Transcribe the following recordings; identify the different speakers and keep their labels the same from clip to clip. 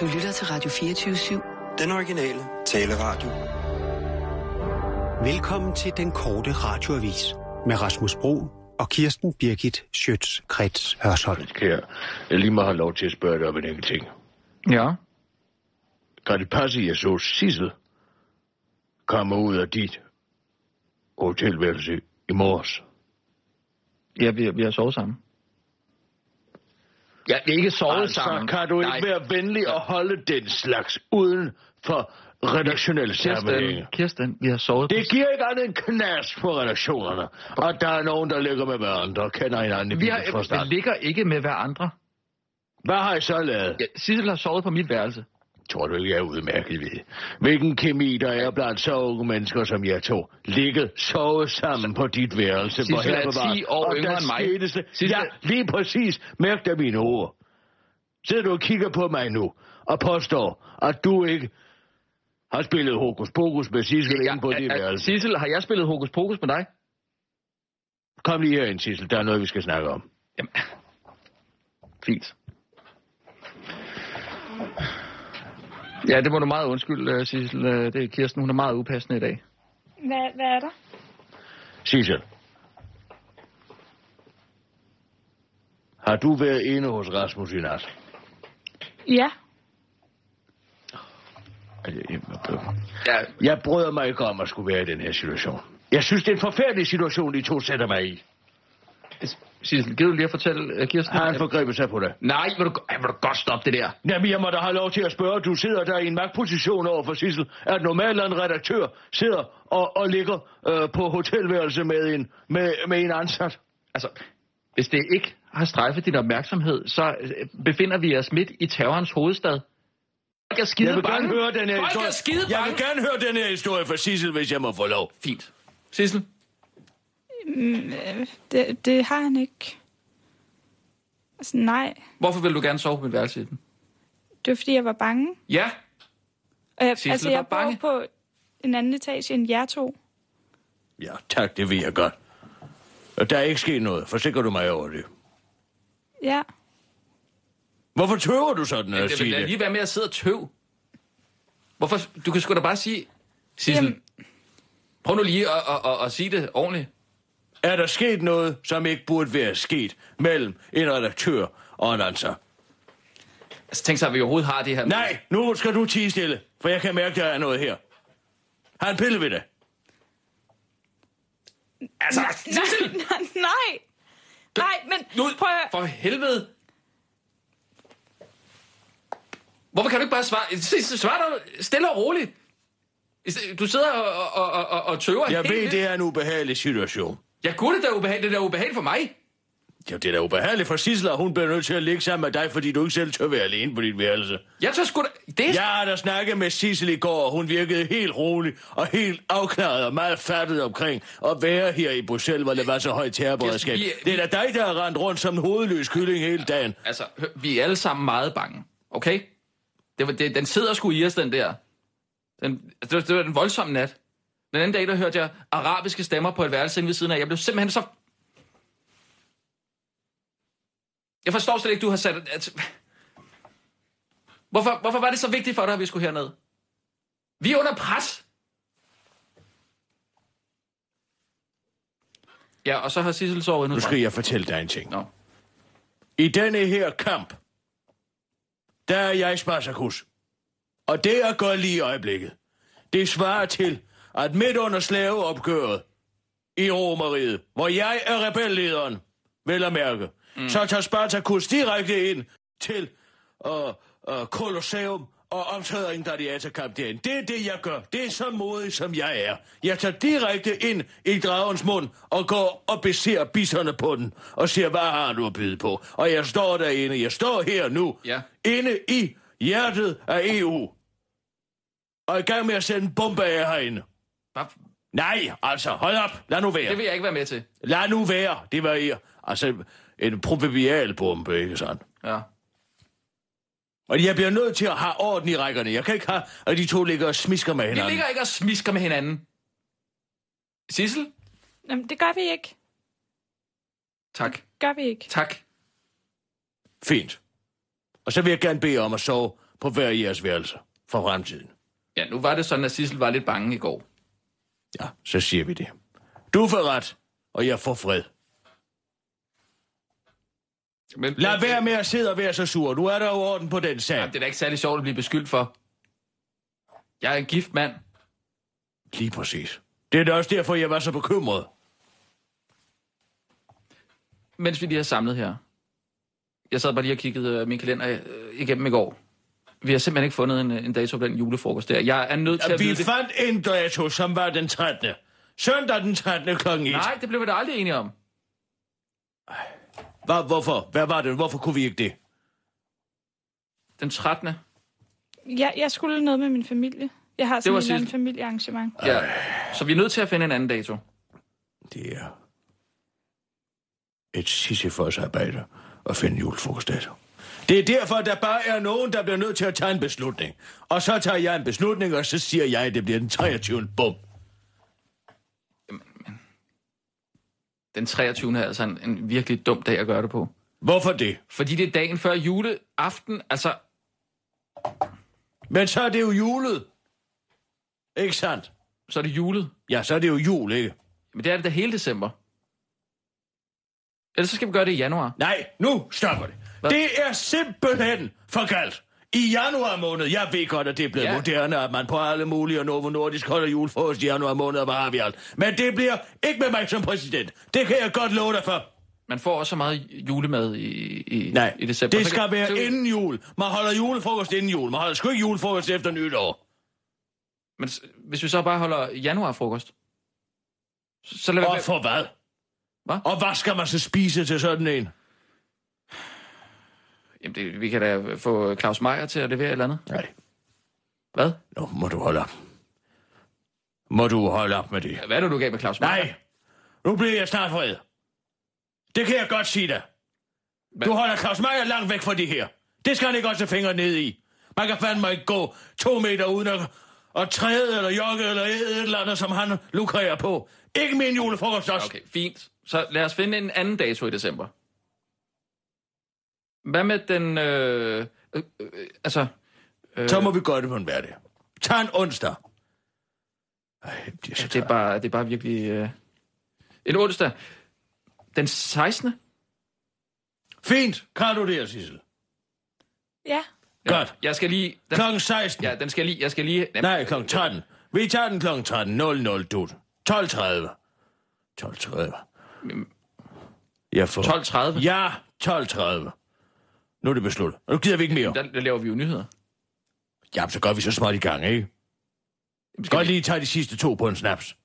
Speaker 1: Du lytter til Radio 24-7.
Speaker 2: Den originale taleradio.
Speaker 3: Velkommen til den korte radioavis med Rasmus Bro og Kirsten Birgit Schøtz-Krets Hørsholm.
Speaker 4: Kære, jeg lige må have lov til at spørge dig om en enkelt ting.
Speaker 5: Ja.
Speaker 4: Kan det passe, at jeg så Sissel komme ud af dit hotelværelse i morges?
Speaker 5: Ja, vi, vi har sovet sammen. Ja, vi ikke sovet
Speaker 4: Altså,
Speaker 5: sammen.
Speaker 4: kan du ikke
Speaker 5: Nej.
Speaker 4: være venlig og holde den slags uden for redaktionelle?
Speaker 5: Kirsten, Kirsten, vi har sovet
Speaker 4: Det giver ikke andet end knas på redaktionerne. Og der er nogen, der ligger med hverandre og kender hinanden i
Speaker 5: vi har, vi
Speaker 4: forstand.
Speaker 5: ligger ikke med hver andre.
Speaker 4: Hvad har I så lavet?
Speaker 5: Ja, Sissel har sovet på mit værelse.
Speaker 4: Tror du ikke, jeg er udmærket ved. Hvilken kemi der er blandt så unge mennesker som jeg to. Ligget, sovet sammen på dit værelse.
Speaker 5: Sissel er
Speaker 4: bevares.
Speaker 5: 10 år
Speaker 4: Og
Speaker 5: yngre end mig.
Speaker 4: skete Ja, lige præcis. Mærk da mine ord. Sidder du og kigger på mig nu og påstår, at du ikke har spillet hokus pokus med Sissel ja, inde på dit værelse.
Speaker 5: Sissel, har jeg spillet hokus pokus med dig?
Speaker 4: Kom lige herind, Sissel. Der er noget, vi skal snakke om.
Speaker 5: Jamen, fint. Ja, det må du meget undskylde, Sissel. Øh, Det er Kirsten, hun er meget upassende i dag.
Speaker 6: Hvad, hvad er der?
Speaker 4: Sissel. Har du været inde hos Rasmus i nat?
Speaker 6: Ja.
Speaker 5: Ja,
Speaker 4: Jeg bryder mig ikke om at skulle være i den her situation. Jeg synes, det er en forfærdelig situation, de to sætter mig i.
Speaker 5: Sissel, gider du lige at fortælle uh, Kirsten?
Speaker 4: Har han forgrebet sig på det?
Speaker 5: Nej, vil du, vil du godt stoppe det der.
Speaker 4: Jamen, jeg må da have lov til at spørge. Du sidder der i en magtposition over for Sissel. At normalt en redaktør sidder og, og ligger øh, på hotelværelse med en, med, med en ansat.
Speaker 5: Altså, hvis det ikke har strejfet din opmærksomhed, så øh, befinder vi os midt i terrorens hovedstad. Folk er skide
Speaker 4: Jeg vil
Speaker 5: bange.
Speaker 4: gerne høre den her
Speaker 5: Folk
Speaker 4: historie.
Speaker 5: er skide
Speaker 4: Jeg vil gerne høre den her historie fra Sissel, hvis jeg må få lov.
Speaker 5: Fint. Sissel?
Speaker 6: Det, det har han ikke. Altså, nej.
Speaker 5: Hvorfor vil du gerne sove på mit værelse i den?
Speaker 6: Det var, fordi jeg var bange.
Speaker 5: Ja.
Speaker 6: Og jeg,
Speaker 5: Sissel
Speaker 6: altså,
Speaker 5: var
Speaker 6: jeg bor
Speaker 5: bange?
Speaker 6: på en anden etage end jer to.
Speaker 4: Ja, tak, det ved jeg godt. Og der er ikke sket noget. Forsikrer du mig over det?
Speaker 6: Ja.
Speaker 4: Hvorfor tøver du sådan at
Speaker 5: Det
Speaker 4: sige
Speaker 5: vil
Speaker 4: det?
Speaker 5: lige være med at sidde og tøv. Hvorfor? Du kan sgu da bare sige... Sissel,
Speaker 6: Jamen-
Speaker 5: prøv nu lige at, at, at, at sige det ordentligt.
Speaker 4: Er der sket noget, som ikke burde være sket mellem en redaktør og en ansat?
Speaker 5: Altså, tænk sig, at vi overhovedet har det her...
Speaker 4: Nej, nu skal du tige stille, for jeg kan mærke, der er noget her. Har en pille ved det?
Speaker 5: Altså,
Speaker 6: Nej, nej, nej. Nej, men
Speaker 5: Nu,
Speaker 6: prøv at...
Speaker 5: for helvede. Hvorfor kan du ikke bare svare? Svar dig stille og roligt. Du sidder og, og, og, og, tøver
Speaker 4: Jeg ved, det er en ubehagelig situation.
Speaker 5: Ja, gud, det da ubehageligt. Det er da ubehageligt for mig.
Speaker 4: Ja, det er da ubehageligt for Sissel, og hun bliver nødt til at ligge sammen med dig, fordi du ikke selv tør være alene på dit værelse.
Speaker 5: Jeg tror sgu da... Det.
Speaker 4: Jeg har da snakket med Sissel i går, og hun virkede helt rolig og helt afklaret og meget fattet omkring at være her i Bruxelles, hvor der var så højt terrorberedskab.
Speaker 5: Vi-
Speaker 4: Det er da dig, der har rendt rundt som en hovedløs kylling hele dagen.
Speaker 5: Altså, vi er alle sammen meget bange. Okay? Det, var- det, den sidder sgu i os, den der. Den, det, var, det var en voldsom nat. Den anden dag, der hørte jeg arabiske stemmer på et værelse ved siden af. Jeg blev simpelthen så... Jeg forstår slet ikke, du har sat... At... Hvorfor, hvorfor var det så vigtigt for dig, at vi skulle herned? Vi er under pres. Ja, og så har Sissel sovet
Speaker 4: Nu
Speaker 5: nu.
Speaker 4: skal jeg fortælle dig en ting.
Speaker 5: Nå.
Speaker 4: I denne her kamp, der er jeg Spartacus. Og det er godt lige i øjeblikket. Det svarer til, at midt under slaveopgøret i Romeriet, hvor jeg er rebellederen, vel at mærke, mm. så tager Spartacus direkte ind til uh, uh, Colosseum og optræder en gladiatorkamp derinde. Det er det, jeg gør. Det er så modig, som jeg er. Jeg tager direkte ind i dragens mund og går og beser bisserne på den og siger, hvad har du at byde på? Og jeg står derinde. Jeg står her nu.
Speaker 5: Ja.
Speaker 4: Inde i hjertet af EU. Og er i gang med at sende en bombe af herinde.
Speaker 5: Hvad?
Speaker 4: Nej, altså, hold op. Lad nu være.
Speaker 5: Det vil jeg ikke være med til.
Speaker 4: Lad nu være. Det var her. Altså, en provivial bombe, ikke sandt?
Speaker 5: Ja.
Speaker 4: Og jeg bliver nødt til at have orden i rækkerne. Jeg kan ikke have, at de to ligger og smisker med
Speaker 5: Vi
Speaker 4: hinanden.
Speaker 5: ligger ikke og smisker med hinanden. Sissel?
Speaker 6: Jamen, det gør vi ikke.
Speaker 5: Tak.
Speaker 6: Gør vi ikke.
Speaker 5: Tak.
Speaker 4: Fint. Og så vil jeg gerne bede om at sove på hver jeres værelse for fremtiden.
Speaker 5: Ja, nu var det sådan, at Sissel var lidt bange i går.
Speaker 4: Ja, så siger vi det. Du får ret, og jeg får fred.
Speaker 5: Men,
Speaker 4: Lad være med at sidde og være så sur. Nu er der jo orden på den sag.
Speaker 5: Jamen, det er da ikke særlig sjovt at blive beskyldt for. Jeg er en gift mand.
Speaker 4: Lige præcis. Det er da også derfor, jeg var så bekymret.
Speaker 5: Mens vi lige har samlet her. Jeg sad bare lige og kiggede øh, min kalender øh, igennem i går. Vi har simpelthen ikke fundet en, øh, en dato på den julefrokost der. Jeg er nødt til
Speaker 4: Ja,
Speaker 5: at
Speaker 4: vi
Speaker 5: vide det.
Speaker 4: fandt en dato, som var den 13. Søndag den 13. kl. 1.
Speaker 5: Nej, det blev vi da aldrig enige om.
Speaker 4: Hvad, hvorfor? Hvad var det? Hvorfor kunne vi ikke det?
Speaker 5: Den 13.
Speaker 6: Jeg, jeg skulle noget med min familie. Jeg har sådan andet
Speaker 5: sidst.
Speaker 6: familiearrangement.
Speaker 5: Ja. Så vi er nødt til at finde en anden dato.
Speaker 4: Det er et sisyfos arbejde at finde en julefrokostdato. Det er derfor, der bare er nogen, der bliver nødt til at tage en beslutning. Og så tager jeg en beslutning, og så siger jeg, at det bliver den 23. Bum.
Speaker 5: Den 23. er altså en, en virkelig dum dag at gøre det på.
Speaker 4: Hvorfor det?
Speaker 5: Fordi det er dagen før juleaften. Altså,
Speaker 4: Men så er det jo julet. Ikke sandt?
Speaker 5: så er det julet.
Speaker 4: Ja, så er det jo jul, ikke?
Speaker 5: Men det er det da hele december. Ellers så skal vi gøre det i januar.
Speaker 4: Nej, nu stopper det.
Speaker 5: Hvad?
Speaker 4: Det er simpelthen for galt. I januar måned, jeg ved godt, at det er blevet
Speaker 5: Ja.
Speaker 4: moderne, at man på alle mulige og Novo Nordisk holder julefrokost i januar måned, og hvad har vi alt. Men det bliver ikke med mig som præsident. Det kan jeg godt love dig for.
Speaker 5: Man får også så meget julemad i, i,
Speaker 4: Nej,
Speaker 5: i december.
Speaker 4: det skal
Speaker 5: kan-
Speaker 4: være
Speaker 5: så-
Speaker 4: inden jul. Man holder julefrokost inden jul. Man holder sgu ikke julefrokost efter nytår.
Speaker 5: Men hvis vi så bare holder januarfrokost, så, så lad
Speaker 4: Og for hvad?
Speaker 5: Hvad?
Speaker 4: Og hvad skal man så spise til sådan en?
Speaker 5: Jamen, det, vi kan da få Claus Meier til at levere et eller andet.
Speaker 4: Nej,
Speaker 5: Hvad?
Speaker 4: nu må du holde op. Må du holde op med det.
Speaker 5: Hvad er det, du gav med Claus Meier?
Speaker 4: Nej, nu bliver jeg snart vred. Det kan jeg godt sige dig.
Speaker 5: Hvad?
Speaker 4: Du holder Claus Meier langt væk fra det her. Det skal han ikke også fingre ned i. Man kan fandme ikke gå to meter uden at, at træde eller jogge eller et eller andet, som han lukrerer på. Ikke min julefrokost også.
Speaker 5: Okay, fint. Så lad os finde en anden dato i december. Hvad med den... Øh, øh, øh, altså... Øh,
Speaker 4: Så må vi gøre det på en hverdag. Tag en onsdag. Ej, jeg bliver så
Speaker 5: det, er bare, det er bare virkelig... Øh, en onsdag. Den 16.
Speaker 4: Fint. Kan du det, Sissel?
Speaker 6: Ja,
Speaker 4: Godt.
Speaker 5: Jeg skal lige... Den,
Speaker 4: Klokken 16.
Speaker 5: ja, den skal lige... Jeg skal lige...
Speaker 4: Nej, klokken 13. Vi tager den klokken 13. 00, du. 12.30. 12.30. Jeg får...
Speaker 5: 12.30.
Speaker 4: Ja, 12.30. Nu er det besluttet. Og nu gider vi ikke mere.
Speaker 5: Der, der laver vi jo nyheder.
Speaker 4: Jamen, så går vi så småt i gang, ikke?
Speaker 5: Jamen, skal
Speaker 4: Godt
Speaker 5: vi,
Speaker 4: lige tage de sidste to på en snaps.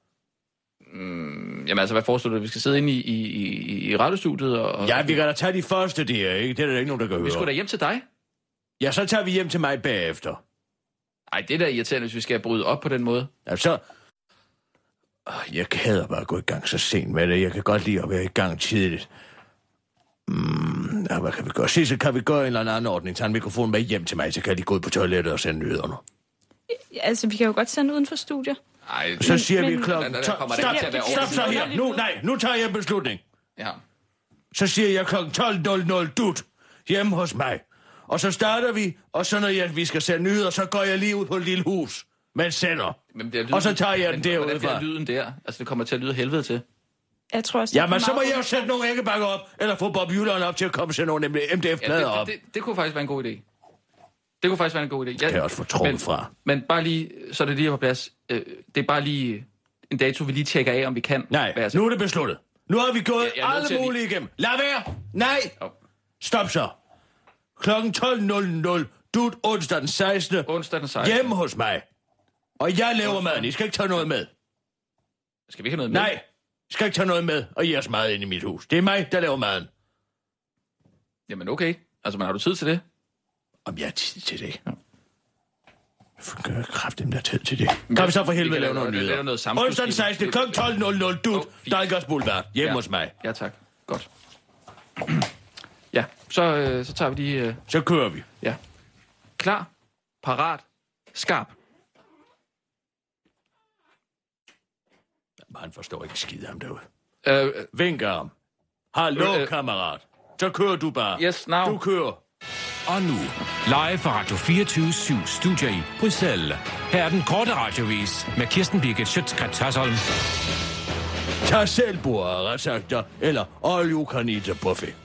Speaker 5: jamen altså, hvad forestår du? Vi skal sidde inde i, i, i, i radiostudiet og...
Speaker 4: Ja, vi kan da tage de første der, ikke? Det er der ikke nogen, der kan høre.
Speaker 5: Vi skulle da hjem til dig.
Speaker 4: Ja, så tager vi hjem til mig bagefter.
Speaker 5: Nej, det er da irriterende, hvis vi skal bryde op på den måde.
Speaker 4: Altså... Åh, Jeg hader bare at gå i gang så sent med det. Jeg kan godt lide at være i gang tidligt. Mm, ja, hvad kan vi gøre? Sidst kan vi gøre en eller anden ordning. Tag en mikrofon med hjem til mig, så kan de gå ud på toilettet og sende nyhederne.
Speaker 6: altså vi kan jo godt sende uden for studier.
Speaker 5: Nej,
Speaker 4: Så siger
Speaker 6: men-
Speaker 4: vi klokken... Stop, stop så her. Nu, nej, nu tager jeg en beslutning.
Speaker 5: Ja.
Speaker 4: Så siger jeg klokken 12.00 dut hjemme hos mig. Og så starter vi, og så når jeg, vi skal sende nyheder, så går jeg lige ud på et lille hus med en sender.
Speaker 5: Men det lyden,
Speaker 4: Og så tager jeg den
Speaker 5: men
Speaker 4: derude
Speaker 5: Hvordan bliver lyden der? Altså, det kommer til at lyde helvede til.
Speaker 6: Jeg tror også, det
Speaker 4: Jamen,
Speaker 6: for
Speaker 4: så må jeg jo sætte nogle æggebakker op, eller få Bob Jylland op til at komme og sætte nogle MDF-plader
Speaker 5: Ja,
Speaker 4: op.
Speaker 5: det, det, det, kunne faktisk være en god idé. Det kunne faktisk være en god idé. Jeg,
Speaker 4: kan jeg også få trukket
Speaker 5: men,
Speaker 4: fra.
Speaker 5: Men bare lige, så er det lige på plads. Øh, det er bare lige en dato, vi lige tjekker af, om vi kan.
Speaker 4: Nej,
Speaker 5: være
Speaker 4: nu er det besluttet. Nu har vi gået
Speaker 5: til
Speaker 4: alle mulige igennem. Lad være! Nej!
Speaker 5: Jo.
Speaker 4: Stop så. Klokken 12.00, du onsdag den 16.
Speaker 5: Onsdag den 16.
Speaker 4: Hjemme hos mig. Og jeg laver maden. I skal ikke tage noget med.
Speaker 5: Skal vi ikke have noget med?
Speaker 4: Nej, skal ikke tage noget med og give os mad ind i mit hus. Det er mig, der laver maden.
Speaker 5: Jamen okay. Altså, men har du tid til det?
Speaker 4: Om jeg har tid til det. For gør kraftigt, der er tid til det. Kan vi så for helvede lave noget nyheder?
Speaker 5: noget samfundsliv.
Speaker 4: Onsdag den 16. kl. 12.00, du,
Speaker 5: Åh, fint.
Speaker 4: Dalgas Boulevard, hjemme hos mig.
Speaker 5: Ja, tak. Godt. Ja, så, øh, så tager vi lige... Øh,
Speaker 4: Så kører vi.
Speaker 5: ja. Klar, parat, skarp.
Speaker 4: Han forstår ikke skid ham derude.
Speaker 5: Øh, øh,
Speaker 4: Vinker ham. Hallo,
Speaker 5: Øh, øh.
Speaker 4: kammerat. Så kører du bare.
Speaker 5: Yes, now.
Speaker 4: Du kører.
Speaker 7: Og nu, live fra Radio 24 Studio i Bruxelles. Her er den korte radiovis med Kirsten Birgit Schøtzgrads Hasholm.
Speaker 4: Tag selv bord, retsakter, eller all you can eat a buffet.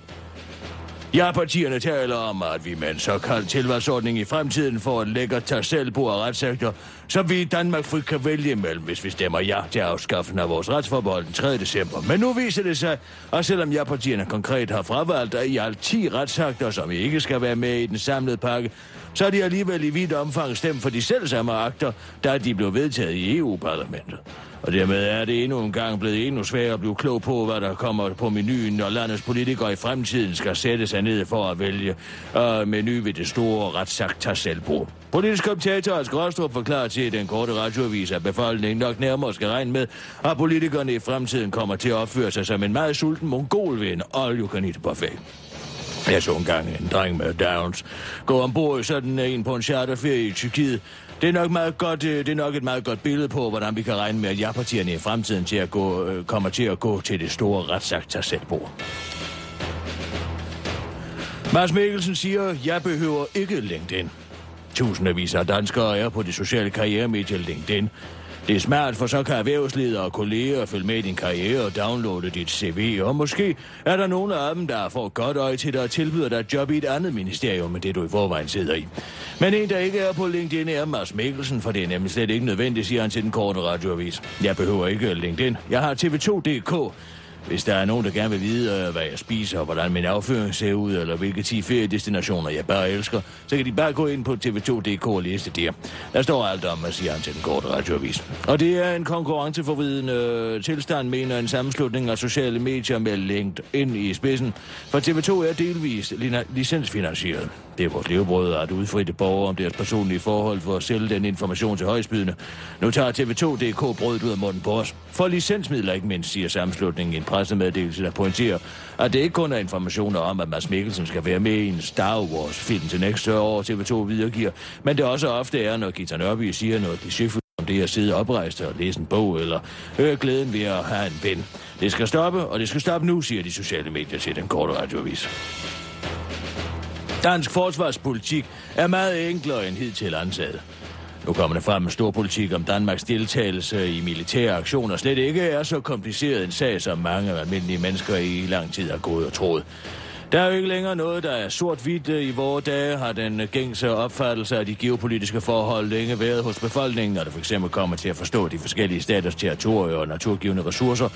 Speaker 4: Ja-partierne taler om, at vi med en såkaldt tilvalgsordning i fremtiden får en lækker tag selv bord retssektor, som vi i Danmark frit kan vælge imellem, hvis vi stemmer ja til afskaffelsen af vores retsforbehold den 3. december. Men nu viser det sig, at selvom ja-partierne konkret har fravalgt at i alt 10 retsakter, som ikke skal være med i den samlede pakke, så er de alligevel i vidt omfang stemt for de selv samme akter, da de blev vedtaget i EU-parlamentet. Og dermed er det endnu en gang blevet endnu sværere at blive klog på, hvad der kommer på menuen, når landets politikere i fremtiden skal sætte sig ned for at vælge øh, menu ved det store retssagt tag selvbord. Politisk kommentator Hans Gråstrup forklarer til den korte radioavis, at befolkningen nok nærmere skal regne med, at politikerne i fremtiden kommer til at opføre sig som en meget sulten mongol ved en all you can eat buffet. Jeg så engang en dreng med Downs gå ombord i sådan en på en charterferie i Tyrkiet. Det er, nok meget godt, øh, det er nok et meget godt billede på, hvordan vi kan regne med, at ja-partierne i fremtiden til at gå, øh, kommer til at gå til det store retsakt tag selv bord. Mads Mikkelsen siger, jeg behøver ikke LinkedIn. Tusindvis af danskere er på det sociale karrieremedie LinkedIn. Det er smart, for så kan erhvervsledere og kolleger følge med i din karriere og downloade dit CV, og måske er der nogle af dem, der får godt øje til dig og tilbyder dig et job i et andet ministerium, end det du i forvejen sidder i. Men en, der ikke er på LinkedIn, er Mads Mikkelsen, for det er nemlig slet ikke nødvendigt, siger han til den korte radioavis. Jeg behøver ikke LinkedIn. Jeg har TV2.dk. Hvis der er nogen, der gerne vil vide, øh, hvad jeg spiser, og hvordan min afføring ser ud, eller hvilke 10 feriedestinationer jeg bare elsker, så kan de bare gå ind på tv2.dk og læse det. Der står alt om, at siger han til den korte radioavis. Og det er en konkurrenceforvidende øh, tilstand, mener en sammenslutning af sociale medier med længt ind i spidsen. For TV2 er delvist licensfinansieret. Det er vores levebrød at udfritte borgere om deres personlige forhold for at sælge den information til højsbydende. Nu tager TV2.dk brødet ud af munden på os. For licensmidler ikke mindst, siger sammenslutningen i en pressemeddelelse, der pointerer, at det ikke kun er informationer om, at Mads Mikkelsen skal være med i en Star Wars-film til næste år, TV2 videregiver, men det også ofte er, når Gita Nørby siger noget klichéfuldt om det at sidde oprejst og læse en bog, eller høre glæden ved at have en ven. Det skal stoppe, og det skal stoppe nu, siger de sociale medier til den korte radioavis. Dansk forsvarspolitik er meget enklere end hidtil antaget. Nu kommer det frem med stor politik om Danmarks deltagelse i militære aktioner slet ikke er så kompliceret en sag, som mange almindelige mennesker i lang tid har gået og troet. Der er jo ikke længere noget, der er sort-hvidt. Øh, I vores dage har den gængse opfattelse af de geopolitiske forhold længe været hos befolkningen, når det for eksempel kommer til at forstå de forskellige staters territorier og naturgivende ressourcer,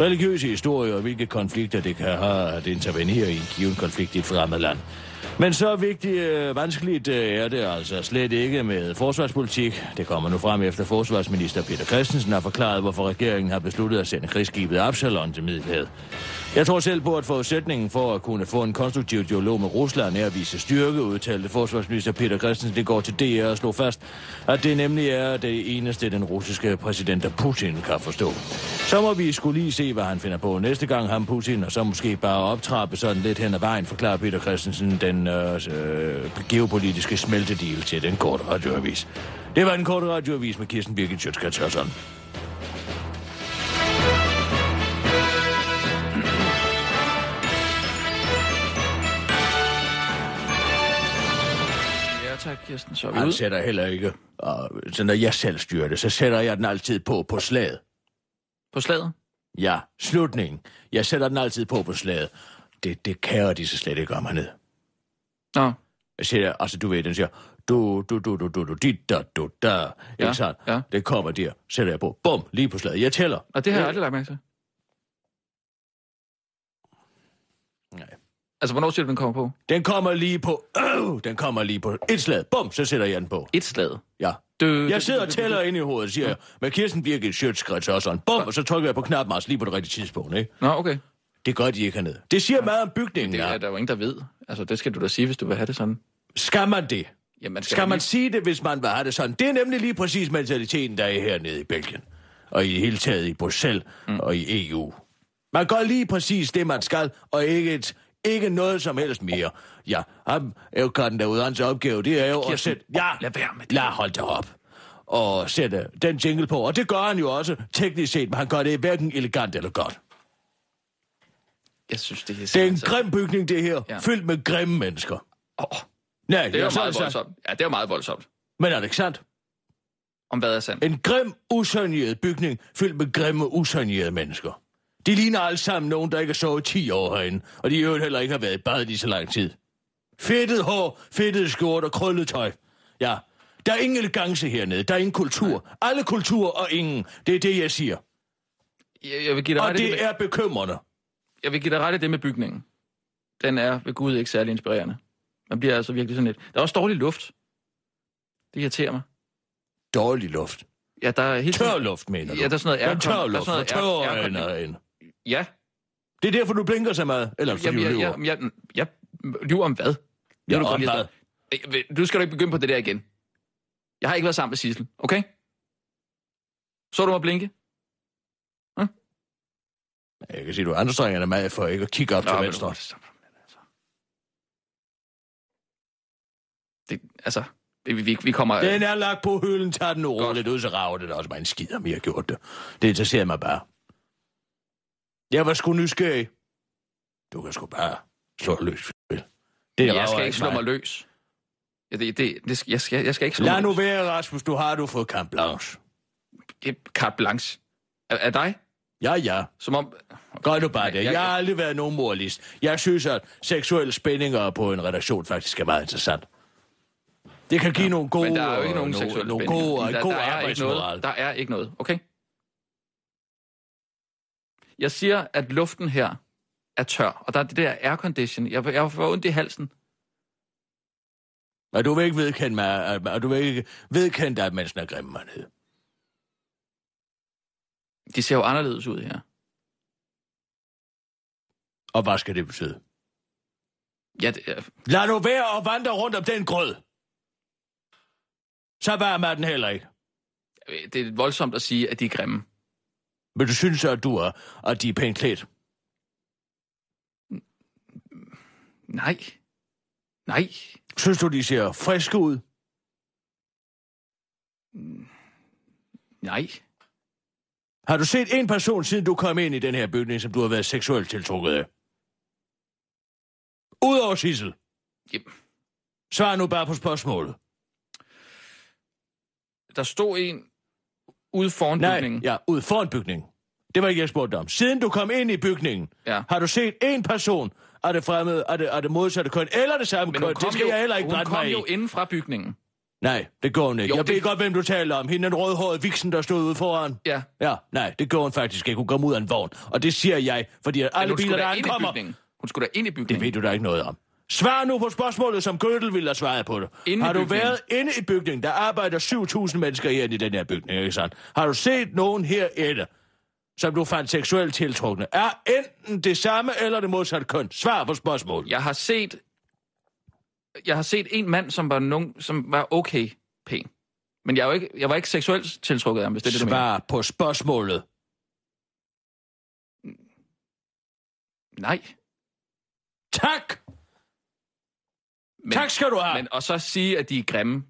Speaker 4: religiøse historier og hvilke konflikter det kan have at intervenere i en given konflikt i et fremmed land. Men så vigtigt øh, vanskeligt øh, er det altså slet ikke med forsvarspolitik. Det kommer nu frem efter forsvarsminister Peter Christensen har forklaret, hvorfor regeringen har besluttet at sende krigsskibet Absalon til Middelhavet. Jeg tror selv på, at forudsætningen for at kunne få en konstruktiv dialog med Rusland er at vise styrke, udtalte forsvarsminister Peter Christensen. Det går til DR og slå fast, at det nemlig er det eneste, den russiske præsident Putin kan forstå. Så må vi skulle lige se, hvad han finder på næste gang, ham Putin, og så måske bare optrappe sådan lidt hen ad vejen, forklarer Peter Christensen den øh, øh geopolitiske smeltedeal til den korte radioavis. Det var den korte radioavis med Kirsten Birgit Sjøtskrets
Speaker 5: Ja, tak, Kirsten. Så vi
Speaker 4: Han sætter heller ikke, og, så når jeg selv styrer det, så sætter jeg den altid på på slaget.
Speaker 5: På slaget?
Speaker 4: Ja, slutningen. Jeg sætter den altid på på slaget. Det, det kærer de så slet ikke om hernede.
Speaker 5: Nå,
Speaker 4: Jeg siger, altså du ved, den siger, du, du, du, du, du, du, dit, da, du, da.
Speaker 5: Ja,
Speaker 4: Ikke sandt?
Speaker 5: ja.
Speaker 4: Det kommer der. Sætter jeg på. Bum, lige på slaget. Jeg tæller.
Speaker 5: og det har jeg aldrig lagt mærke til. Altså, hvornår siger du, den kommer på?
Speaker 4: Den kommer lige på, øh, den kommer lige på et slag. Bum, så sætter jeg den på.
Speaker 5: Et slag.
Speaker 4: Ja.
Speaker 5: Dø,
Speaker 4: Jeg sidder og tæller ind i hovedet, siger jeg, med Kirsten Birgit Sjøtskrets og sådan. Bum, og så trykker jeg på knappen altså lige på det rigtige tidspunkt, ikke?
Speaker 5: Nå, okay.
Speaker 4: Det gør de ikke hernede. Det siger meget om bygningen,
Speaker 5: Det
Speaker 4: ja.
Speaker 5: er der jo ingen, der ved. Altså, det skal du da sige, hvis du vil have det sådan.
Speaker 4: Skal man det?
Speaker 5: Jamen,
Speaker 4: Skal man
Speaker 5: lige-
Speaker 4: sige det, hvis man vil have det sådan? Det er nemlig lige præcis mentaliteten, der er hernede i Belgien. Og i det hele taget i Bruxelles mm. og i EU. Man gør lige præcis det, man skal, og ikke, et, ikke noget som helst mere. Ja, ham er den derude, hans opgave, det er jo at
Speaker 5: Kirsten,
Speaker 4: sætte... Ja,
Speaker 5: lad være med det.
Speaker 4: Lad hold da op. Og sætte den jingle på. Og det gør han jo også, teknisk set, men han gør det hverken elegant eller godt.
Speaker 5: Jeg synes, det er...
Speaker 4: Det er en grim bygning, det her.
Speaker 5: Ja.
Speaker 4: Fyldt med grimme mennesker.
Speaker 5: Åh,
Speaker 4: Nej,
Speaker 5: Det er jo
Speaker 4: så
Speaker 5: meget voldsomt. Ja, det er jo meget voldsomt.
Speaker 4: Men er det ikke sandt?
Speaker 5: Om hvad er sandt?
Speaker 4: En grim, usaneret bygning fyldt med grimme, usanerede mennesker. De ligner alle sammen nogen, der ikke har sovet 10 år herinde, og de i øvrigt heller ikke har været i bad lige så lang tid. Fedtet hår, fedtet skjort og krøllet tøj. Ja, der er ingen elegance hernede, der er ingen kultur. Alle kulturer og ingen. Det er det, jeg siger.
Speaker 5: Jeg, jeg, vil give dig
Speaker 4: Og
Speaker 5: ret det,
Speaker 4: det
Speaker 5: med,
Speaker 4: er bekymrende.
Speaker 5: jeg vil give dig ret i det med bygningen. Den er ved Gud ikke særlig inspirerende. Man bliver altså virkelig sådan lidt... Der er også dårlig luft. Det irriterer mig.
Speaker 4: Dårlig luft.
Speaker 5: Ja, der er helt
Speaker 4: Tør luft, mener du?
Speaker 5: Ja, der er sådan noget
Speaker 4: er
Speaker 5: aircon-
Speaker 4: tør
Speaker 5: der er
Speaker 4: luft,
Speaker 5: sådan
Speaker 4: og
Speaker 5: noget
Speaker 4: tør
Speaker 5: air-
Speaker 4: øjne
Speaker 5: aircon-
Speaker 4: herinde.
Speaker 5: Ja,
Speaker 4: Det er derfor, du blinker så meget. Eller fordi
Speaker 5: Jamen,
Speaker 4: du
Speaker 5: jeg,
Speaker 4: lyver.
Speaker 5: jeg, jeg, jeg, lyver om hvad?
Speaker 4: Ja,
Speaker 5: Lyver du
Speaker 4: om hvad?
Speaker 5: Øh, Du skal da ikke begynde på det der igen. Jeg har ikke været sammen med Sissel, okay? Så du mig blinke?
Speaker 4: Jeg kan sige, du anstrenger dig meget for ikke at kigge op til
Speaker 5: Nå, men
Speaker 4: venstre.
Speaker 5: du- altså. Det, altså, det, vi, vi kommer...
Speaker 4: Den er lagt på hylden, tag den roligt ud, så rager det også mig en skid, om jeg har gjort det. Det interesserer mig bare. Jeg var sgu nysgerrig. Du kan sgu bare slå løs. vel? Det
Speaker 5: jeg skal ikke slå mig løs. Ja, det, det, det, jeg, skal, jeg skal ikke slå
Speaker 4: Lad
Speaker 5: mig
Speaker 4: nu
Speaker 5: løs.
Speaker 4: være, Rasmus. Du har du fået camp blanche.
Speaker 5: Carte blanche. Er, er dig?
Speaker 4: Ja, ja.
Speaker 5: Som om...
Speaker 4: Gør nu bare det.
Speaker 5: Jeg-
Speaker 4: Jeg har aldrig været nogen moralist. Jeg synes, at seksuelle spændinger på en redaktion faktisk er meget interessant. Det kan give nogle gode...
Speaker 5: Men der er jo ikke nogen seksuelle
Speaker 4: nogle
Speaker 5: spændinger.
Speaker 4: gode,
Speaker 5: der,
Speaker 4: god
Speaker 5: der, er ikke noget, der er ikke noget, okay? Jeg siger, at luften her er tør, og der er det der aircondition. Jeg, jeg får ondt i halsen.
Speaker 4: Og du vil ikke vedkende mig, at, og du vil ikke vedkende dig, at mennesker er grimme hernede.
Speaker 5: De ser jo anderledes ud her.
Speaker 4: Og hvad skal det betyde?
Speaker 5: Ja, det er,
Speaker 4: Lad nu være og vandre rundt om den grød. Så varm er den heller ikke.
Speaker 5: det er voldsomt at sige, at de er grimme.
Speaker 4: Men du synes, at du er, at de er pænt klædt.
Speaker 5: Nej. Nej.
Speaker 4: Synes du, de ser friske ud?
Speaker 5: Nej.
Speaker 4: Har du set en person, siden du kom ind i den her bygning, som du har været seksuelt tiltrukket af? Udover Sissel.
Speaker 5: Jamen,
Speaker 4: Svar nu bare på spørgsmålet.
Speaker 5: der stod en ude foran
Speaker 4: Nej,
Speaker 5: bygningen.
Speaker 4: ja, ud foran bygningen. Det var ikke, jeg spurgte om. Siden du kom ind i bygningen,
Speaker 5: Ja.
Speaker 4: har du set en person af det fremmede, af det, af det modsatte køn, eller det samme køn?
Speaker 5: hun kom,
Speaker 4: Det skal
Speaker 5: jo,
Speaker 4: jeg heller ikke
Speaker 5: hun
Speaker 4: blande
Speaker 5: kom
Speaker 4: mig i.
Speaker 5: jo inden fra bygningen.
Speaker 4: Nej, det går hun ikke.
Speaker 5: Jo,
Speaker 4: jeg
Speaker 5: det-
Speaker 4: ved godt, hvem du taler om. Hende den rødhårede viksen, der stod ude foran.
Speaker 5: Ja.
Speaker 4: Ja, nej, det går hun faktisk ikke. Hun kom ud af en vogn. Og det siger jeg, fordi alle
Speaker 5: hun
Speaker 4: biler, der
Speaker 5: da ind i
Speaker 4: ankommer...
Speaker 5: Hun skulle da ind i
Speaker 4: Det
Speaker 5: bygningen.
Speaker 4: ved du da ikke noget om. Svar nu på spørgsmålet, som Gødel ville have svaret på det.
Speaker 5: Inde
Speaker 4: har du været inde i bygningen? Der arbejder 7.000 mennesker her i den her bygning, ikke sandt? Har du set nogen herinde, som du fandt seksuelt tiltrukne? Er enten det samme eller det modsatte køn? Svar på spørgsmålet.
Speaker 5: Jeg har set... Jeg har set en mand, som var, nogen, som var okay pæn. Men jeg var ikke, jeg var ikke seksuelt tiltrukket af ham, hvis det er det, du mener.
Speaker 4: Svar på spørgsmålet.
Speaker 5: Nej.
Speaker 4: Tak!
Speaker 5: Men,
Speaker 4: tak skal du have.
Speaker 5: Men, og så sige, at de er grimme,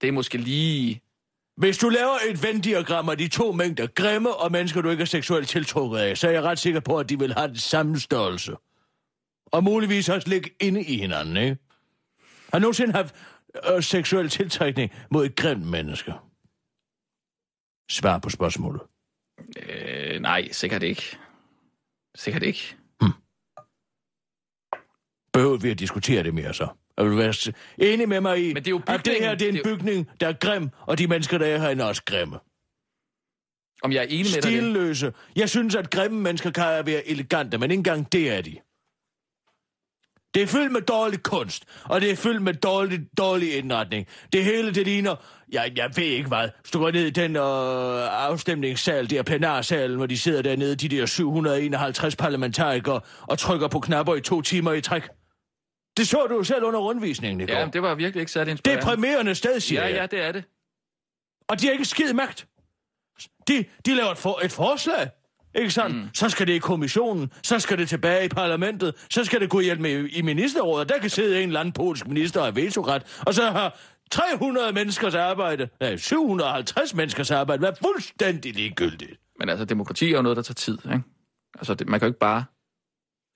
Speaker 5: det er måske lige...
Speaker 4: Hvis du laver et Venn-diagram af de to mængder grimme og mennesker, du ikke er seksuelt tiltrukket af, så er jeg ret sikker på, at de vil have den samme størrelse. Og muligvis også ligge inde i hinanden, ikke? Har du nogensinde haft øh, seksuel tiltrækning mod et grimt menneske? Svar på spørgsmålet.
Speaker 5: Øh, nej, sikkert ikke. Sikkert ikke.
Speaker 4: Behøver vi at diskutere det mere så? Jeg vil være enig med mig i,
Speaker 5: Men det er jo
Speaker 4: at det her det er en bygning, der er grim, og de mennesker, der er herinde, er også grimme.
Speaker 5: Om jeg er enig med dig?
Speaker 4: Stilløse. Jeg synes, at grimme mennesker kan være elegante, men ikke engang det er de. Det er fyldt med dårlig kunst, og det er fyldt med dårlig, dårlig indretning. Det hele, det ligner... Jeg, jeg ved ikke hvad. Hvis du går ned i den øh, afstemningssal, der plenarsalen, hvor de sidder dernede, de der 751 parlamentarikere, og trykker på knapper i to timer i træk. Det så du jo selv under rundvisningen i går.
Speaker 5: Ja, det var virkelig ikke særlig
Speaker 4: det er
Speaker 5: inspirerende.
Speaker 4: præmierende sted, siger
Speaker 5: Ja,
Speaker 4: jeg.
Speaker 5: ja, det er det.
Speaker 4: Og de har ikke skid magt. De, de laver et, for, et forslag. Ikke sandt? Mm. Så skal det i kommissionen, så skal det tilbage i parlamentet, så skal det gå hjem med i ministerrådet. Der kan sidde en eller anden polsk minister og vetoret, og så har 300 menneskers arbejde, nej, 750 menneskers arbejde været fuldstændig ligegyldigt.
Speaker 5: Men altså, demokrati er jo noget, der tager tid, ikke? Altså, det, man kan jo ikke bare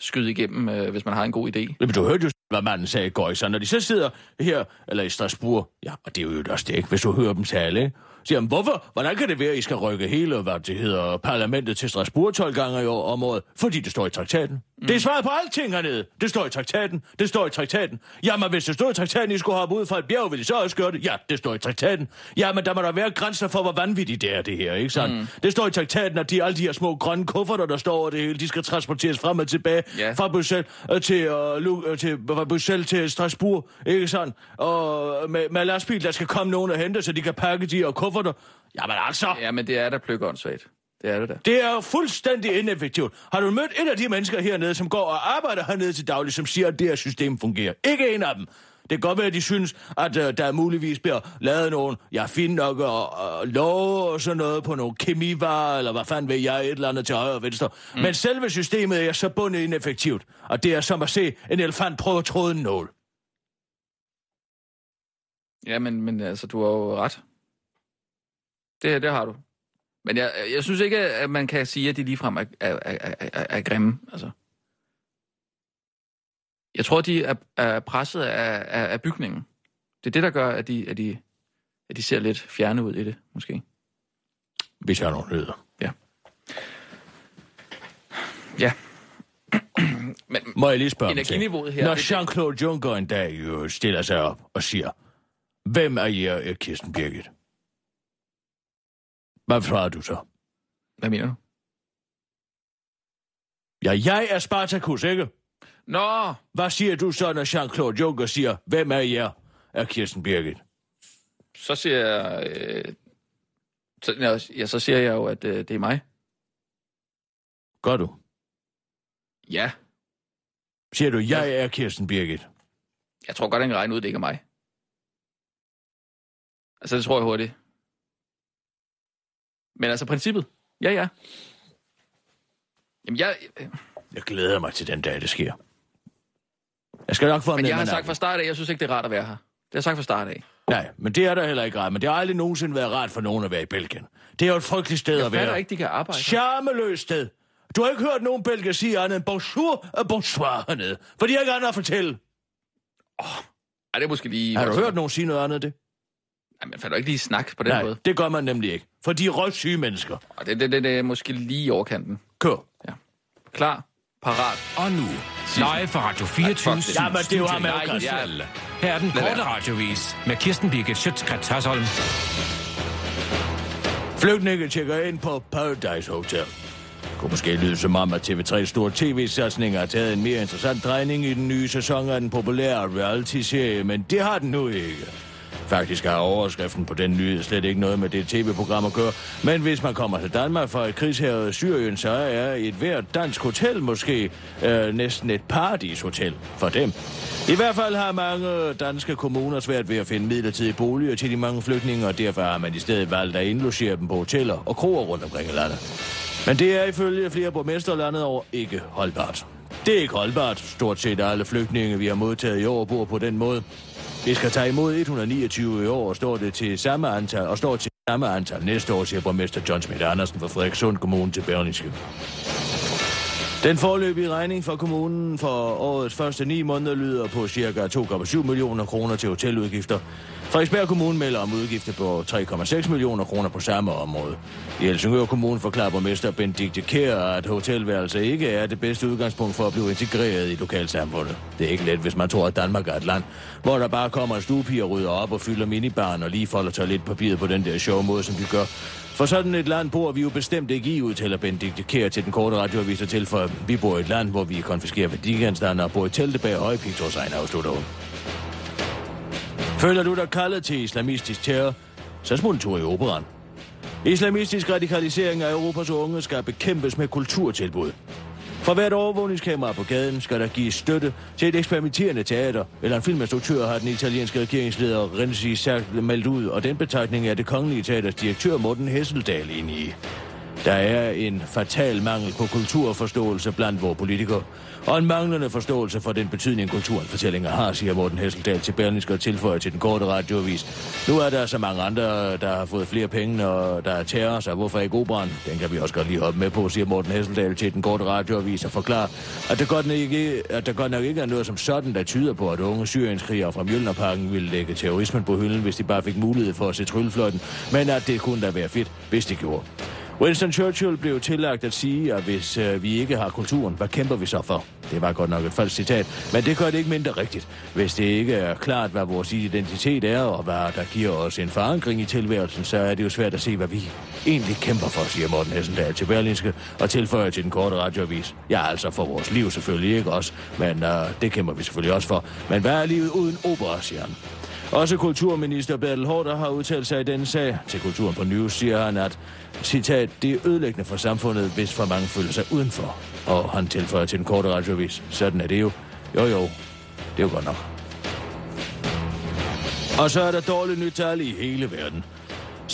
Speaker 5: skyde igennem, øh, hvis man har en god idé.
Speaker 4: Men du hørte jo hvad manden sagde i går. Så når de så sidder her, eller i Strasbourg, ja, og det er jo også det, ikke? Hvis du hører dem tale, ikke? siger han, hvorfor? Hvordan kan det være, at I skal rykke hele, hvad det hedder, parlamentet til Strasbourg 12 gange i år om året? Fordi det står i traktaten. Mm. Det er svaret på alting hernede. Det står i traktaten. Det står i traktaten. Jamen, hvis det står i traktaten, I skulle hoppe ud fra et bjerg, vil I så også gøre det? Ja, det står i traktaten. Jamen, der må der være grænser for, hvor vanvittigt det er, det her, ikke sandt? Mm. Det står i traktaten, at de, alle de her små grønne kufferter, der står over det hele, de skal transporteres frem og tilbage
Speaker 5: Ja.
Speaker 4: fra Bruxelles øh, til, Lu, øh, til, fra Bruxelles til Strasbourg, ikke sandt? Og med, med lastbil, der skal komme nogen og hente, så de kan pakke de her kufferter. Jamen altså,
Speaker 5: Ja, men det er da pløkåndssvagt. Det er det da.
Speaker 4: det er jo fuldstændig ineffektivt. Har du mødt et af de mennesker hernede, som går og arbejder hernede til daglig, som siger, at det her system fungerer? Ikke en af dem. Det kan godt være, at de synes, at uh, der muligvis bliver lavet nogle, ja, fint nok, og, og love og sådan noget på nogle kemivarer, eller hvad fanden ved jeg, et eller andet til højre og venstre. Mm. Men selve systemet er så bundet ineffektivt, og det er som at se en elefant prøve at tråde en nål.
Speaker 5: Ja, men, men altså, du har jo ret. Det, det har du. Men jeg, jeg synes ikke, at man kan sige, at de ligefrem er, er, er, er, er grimme. Altså. Jeg tror, de er, er presset af, af, af bygningen. Det er det, der gør, at de, at, de, at de ser lidt fjerne ud i det, måske.
Speaker 4: Hvis jeg har nogle nyheder.
Speaker 5: Ja. Ja. men,
Speaker 4: Må jeg lige spørge?
Speaker 5: Energiniveauet her,
Speaker 4: Når Jean-Claude Juncker en dag jo stiller sig op og siger, hvem er jer, er Kirsten Birgit? Hvad svarer du så?
Speaker 5: hvad mener du?
Speaker 4: Ja, jeg er Spartacus, ikke?
Speaker 5: Nå,
Speaker 4: Hvad siger du så, når Jean-Claude Juncker siger, hvem er jer, er Kirsten Birgit?
Speaker 5: så siger jeg... Øh, så, ja, så siger jeg jo, at øh, det er mig.
Speaker 4: Gør du?
Speaker 5: Ja,
Speaker 4: Siger du, jeg er Kirsten Birgit?
Speaker 5: jeg tror godt, jeg kan regne ud, det ikke er mig. Altså, det tror jeg hurtigt. Men altså, princippet. Ja, ja. Jamen, jeg, øh,
Speaker 4: Jeg glæder mig til den dag, det sker. Jeg skal nok få
Speaker 5: men jeg har sagt fra start af, jeg synes ikke, det er rart at være her. Det har jeg sagt fra start af.
Speaker 4: Nej, men det er der heller ikke rart. Men det har aldrig nogensinde været rart for nogen at være i Belgien. Det er jo et frygteligt sted
Speaker 5: Jeg
Speaker 4: at være.
Speaker 5: fatter ikke, de kan arbejde.
Speaker 4: Charmeløst sted. Du har ikke hørt nogen belgier sige andet end bonjour og bonsoir hernede. For de har ikke andet at fortælle.
Speaker 5: Ej, det er måske lige...
Speaker 4: Har du hørt nogen sige noget andet det?
Speaker 5: Nej, man fatter ikke lige snak på den
Speaker 4: Nej,
Speaker 5: måde.
Speaker 4: det gør man nemlig ikke. For de er røgsyge mennesker.
Speaker 5: Og det, det, det, det er måske lige i overkanten.
Speaker 4: Kør.
Speaker 5: Klar, parat.
Speaker 7: Og nu, live fra Radio 24
Speaker 5: fuck det.
Speaker 4: Jamen, det er jo ham.
Speaker 7: Bruxelles. Her er den
Speaker 5: Lad
Speaker 7: korte
Speaker 5: være.
Speaker 7: radiovis med Kirsten Birgit Schøtzgradt Hasholm.
Speaker 4: Flygtninge tjekker ind på Paradise Hotel. Det kunne måske lyde som om, at TV3's store tv-satsning har taget en mere interessant drejning i den nye sæson af den populære reality-serie, men det har den nu ikke. Faktisk har overskriften på den nyhed slet ikke noget med det tv-program at gøre. Men hvis man kommer til Danmark fra et krigshavet Syrien, så er et hvert dansk hotel måske øh, næsten et paradishotel for dem. I hvert fald har mange danske kommuner svært ved at finde midlertidige boliger til de mange flygtninge, og derfor har man i stedet valgt at indlogere dem på hoteller og kroer rundt omkring i landet. Men det er ifølge flere borgmestre landet over ikke holdbart. Det er ikke holdbart. Stort set alle flygtninge, vi har modtaget i år, bor på den måde. Vi skal tage imod 129 i år, og står det til samme antal, og står til samme antal næste år, siger borgmester John Schmidt Andersen fra Frederikssund Kommune til Berlingske. Den forløbige regning for kommunen for årets første ni måneder lyder på ca. 2,7 millioner kroner til hoteludgifter. Frederiksberg Kommune melder om udgifter på 3,6 millioner kroner på samme område. I Helsingør Kommune forklarer borgmester Benedikte Kjær, at hotelværelser ikke er det bedste udgangspunkt for at blive integreret i lokalsamfundet. Det er ikke let, hvis man tror, at Danmark er et land, hvor der bare kommer en stuepige og rydder op og fylder minibaren og lige folder toiletpapiret på den der sjove måde, som de gør. For sådan et land bor vi jo bestemt ikke i, udtaler Benedikte Kjær til den korte radioavis og til, for vi bor i et land, hvor vi konfiskerer værdigenstande og bor i telte bag høje pigtrådsegn, afslutter hun. Føler du dig kaldet til islamistisk terror, så smut en tur i operan. Islamistisk radikalisering af Europas unge skal bekæmpes med kulturtilbud. For hvert overvågningskamera på gaden skal der gives støtte til et eksperimenterende teater, eller en filminstruktør har den italienske regeringsleder Renzi særligt meldt ud, og den betegning er det kongelige teaters direktør Morten Hesseldal ind i. Der er en fatal mangel på kulturforståelse blandt vores politikere, og en manglende forståelse for den betydning kulturen fortællinger har, siger Morten Hesseldal til Berlingske og tilføjer til den korte radioavis. Nu er der så mange andre, der har fået flere penge, og der er terror, så hvorfor ikke operan? Den kan vi også godt lige hoppe med på, siger Morten Hesseldal til den korte radioavis og forklarer, at der godt nok ikke, at der godt nok ikke er noget som sådan, der tyder på, at unge syrienskrigere fra Mjølnerparken ville lægge terrorismen på hylden, hvis de bare fik mulighed for at se tryllefløjten, men at det kunne da være fedt, hvis de gjorde. Winston Churchill blev tillagt at sige, at hvis øh, vi ikke har kulturen, hvad kæmper vi så for? Det var godt nok et falsk citat, men det gør det ikke mindre rigtigt. Hvis det ikke er klart, hvad vores identitet er, og hvad der giver os en forankring i tilværelsen, så er det jo svært at se, hvad vi egentlig kæmper for, siger Morten Hessendal til Berlinske, og tilføjer til den korte radioavis. Ja, altså for vores liv selvfølgelig ikke også, men øh, det kæmper vi selvfølgelig også for. Men hvad er livet uden opera, siger han. Også kulturminister Bertel Hårder har udtalt sig i denne sag. Til Kulturen på News siger han, at citat, det er ødelæggende for samfundet, hvis for mange føler sig udenfor. Og han tilføjer til en korte radiovis. Sådan er det jo. Jo jo, det er jo godt nok. Og så er der dårligt nyt tal i hele verden.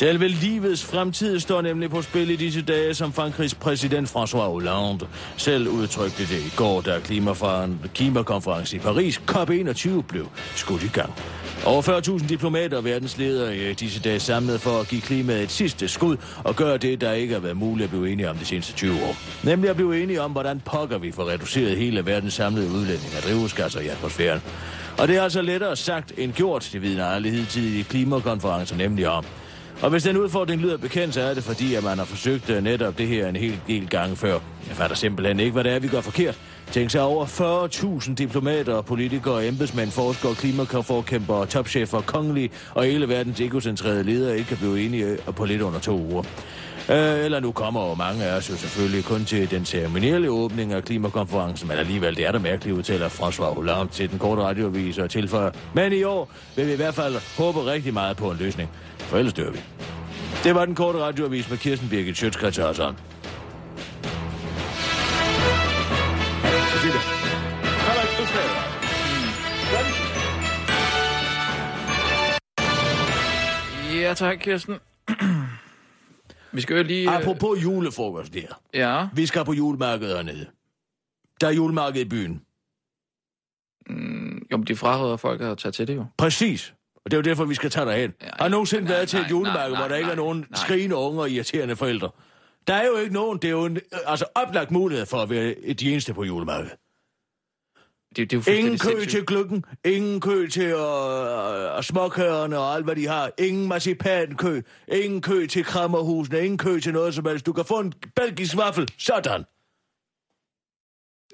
Speaker 4: Selve livets fremtid står nemlig på spil i disse dage, som Frankrigs præsident François Hollande selv udtrykte det i går, da klimakonferencen i Paris COP21 blev skudt i gang. Over 40.000 diplomater og verdensledere er i disse dage samlet for at give klimaet et sidste skud og gøre det, der ikke har været muligt at blive enige om de seneste 20 år. Nemlig at blive enige om, hvordan pokker vi får reduceret hele verdens samlede udledning af drivhusgasser i atmosfæren. Og det er altså lettere sagt end gjort, det vidner alle hidtidige klimakonferencer nemlig om. Og hvis den udfordring lyder bekendt, så er det fordi, at man har forsøgt øh, netop det her en hel del gange før. Jeg fatter simpelthen ikke, hvad det er, vi gør forkert. Tænk sig over 40.000 diplomater, politikere, embedsmænd, forskere, klimaforkæmpere, topchefer, kongelige og hele verdens egocentrerede ledere ikke kan blive enige øh, på lidt under to uger. Øh, eller nu kommer jo mange af os jo selvfølgelig kun til den ceremonielle åbning af klimakonferencen, men alligevel det er der mærkeligt, udtaler François Hollande til den korte radioavis og tilføjer. Men i år vil vi i hvert fald håbe rigtig meget på en løsning, for ellers dør vi. Det var den korte radioavis med Kirsten Birgit Sjøtskrets Hørsson.
Speaker 5: Ja, tak, Kirsten. Vi skal jo lige... øh,
Speaker 4: Apropos julefrokost der.
Speaker 5: Ja,
Speaker 4: Vi skal på julemarkedet hernede. Der er julemarked i byen.
Speaker 5: jo, men de fraråder folk at tage til det jo.
Speaker 4: Præcis. Og det er jo derfor, vi skal tage derhen.
Speaker 5: Ja,
Speaker 4: har nogensinde
Speaker 5: nej,
Speaker 4: været til et julemarked, hvor der ikke
Speaker 5: nej,
Speaker 4: er nogen
Speaker 5: nej.
Speaker 4: skrigende unge og irriterende forældre? Der er jo ikke nogen. Det er jo en øh, altså, oplagt mulighed for at være de eneste på julemarkedet.
Speaker 5: Det, det er jo
Speaker 4: Ingen kø
Speaker 5: sindssygt.
Speaker 4: til gløggen, ingen kø til øh, øh, småkørerne og alt, hvad de har. Ingen marcipankø, ingen kø til krammerhusene, ingen kø til noget som helst. Du kan få en belgisk vaffel. Sådan.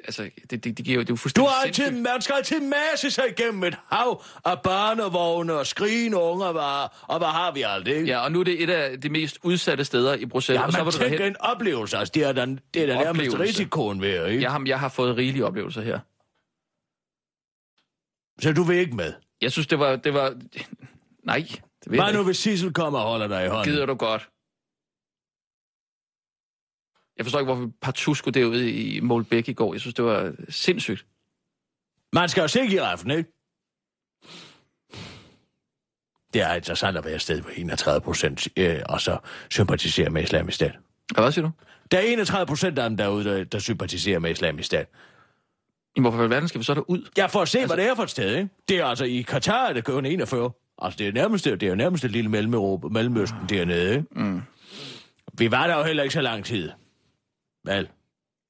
Speaker 5: Altså, det, det, det giver jo... Det er jo
Speaker 4: Du
Speaker 5: fuldstændig
Speaker 4: har altid, man skal altid masse sig igennem et hav af barnevogne og skrigende ungervarer, og hvad har vi aldrig, ikke?
Speaker 5: Ja, og nu er det et af de mest udsatte steder i Bruxelles.
Speaker 4: Ja,
Speaker 5: og så var du
Speaker 4: tænker
Speaker 5: derhen.
Speaker 4: en oplevelse, altså det er da, det er da nærmest risikoen ved, ikke?
Speaker 5: Jeg har, jeg har fået rigelige oplevelser her.
Speaker 4: Så du vil ikke med?
Speaker 5: Jeg synes, det var... Det var... Nej, det ved
Speaker 4: Hvad nu, hvis Sissel kommer og holder dig i hånden?
Speaker 5: Gider du godt? Jeg forstår ikke, hvorfor vi partout skulle derude i Målbæk i går. Jeg synes, det var sindssygt.
Speaker 4: Man skal jo se giraffen, ikke? Det er interessant at være et sted, hvor 31 procent øh, og så sympatiserer med islamisk stat.
Speaker 5: Hvad siger du?
Speaker 4: Der er 31 procent af dem derude, der, der sympatiserer med islamisk stat.
Speaker 5: Jamen, hvorfor i alverden skal vi så derud?
Speaker 4: Ja, for at se, altså, hvad det er for et sted, ikke? Det er altså i Katar, er det kun 41. Altså, det er nærmest, det er jo nærmest et lille Mellem Mellemøsten dernede, ikke?
Speaker 5: Mm.
Speaker 4: Vi var der jo heller ikke så lang tid. Vel,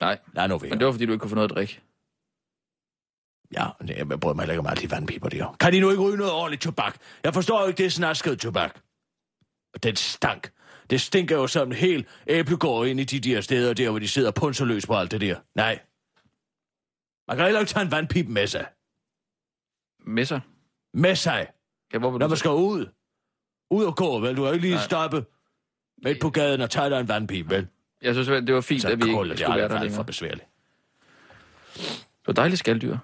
Speaker 5: Nej,
Speaker 4: lad nu være.
Speaker 5: men det var, fordi du ikke kunne få noget at drikke.
Speaker 4: Ja, det- jeg bryder mig heller ikke om alt de vandpiber der. Kan de nu ikke ryge noget ordentligt tobak? Jeg forstår ikke, det er snasket tobak. Og den stank. Det stinker jo som en hel æblegård ind i de der steder der, hvor de sidder punserløs på alt det der. Nej. Man kan heller ikke tage en vandpipe med sig.
Speaker 5: Med sig?
Speaker 4: Med sig,
Speaker 5: Ja, hvor vil
Speaker 4: når
Speaker 5: du
Speaker 4: man skal ud. Ud og gå, vel? Du har ikke lige
Speaker 5: Nej.
Speaker 4: stoppe midt på gaden og tage dig en vandpipe, vel?
Speaker 5: Jeg synes, det var fint,
Speaker 4: Så
Speaker 5: at vi ikke skulle være der
Speaker 4: aldrig for
Speaker 5: længere.
Speaker 4: besværligt.
Speaker 5: Det var dejligt skalddyr.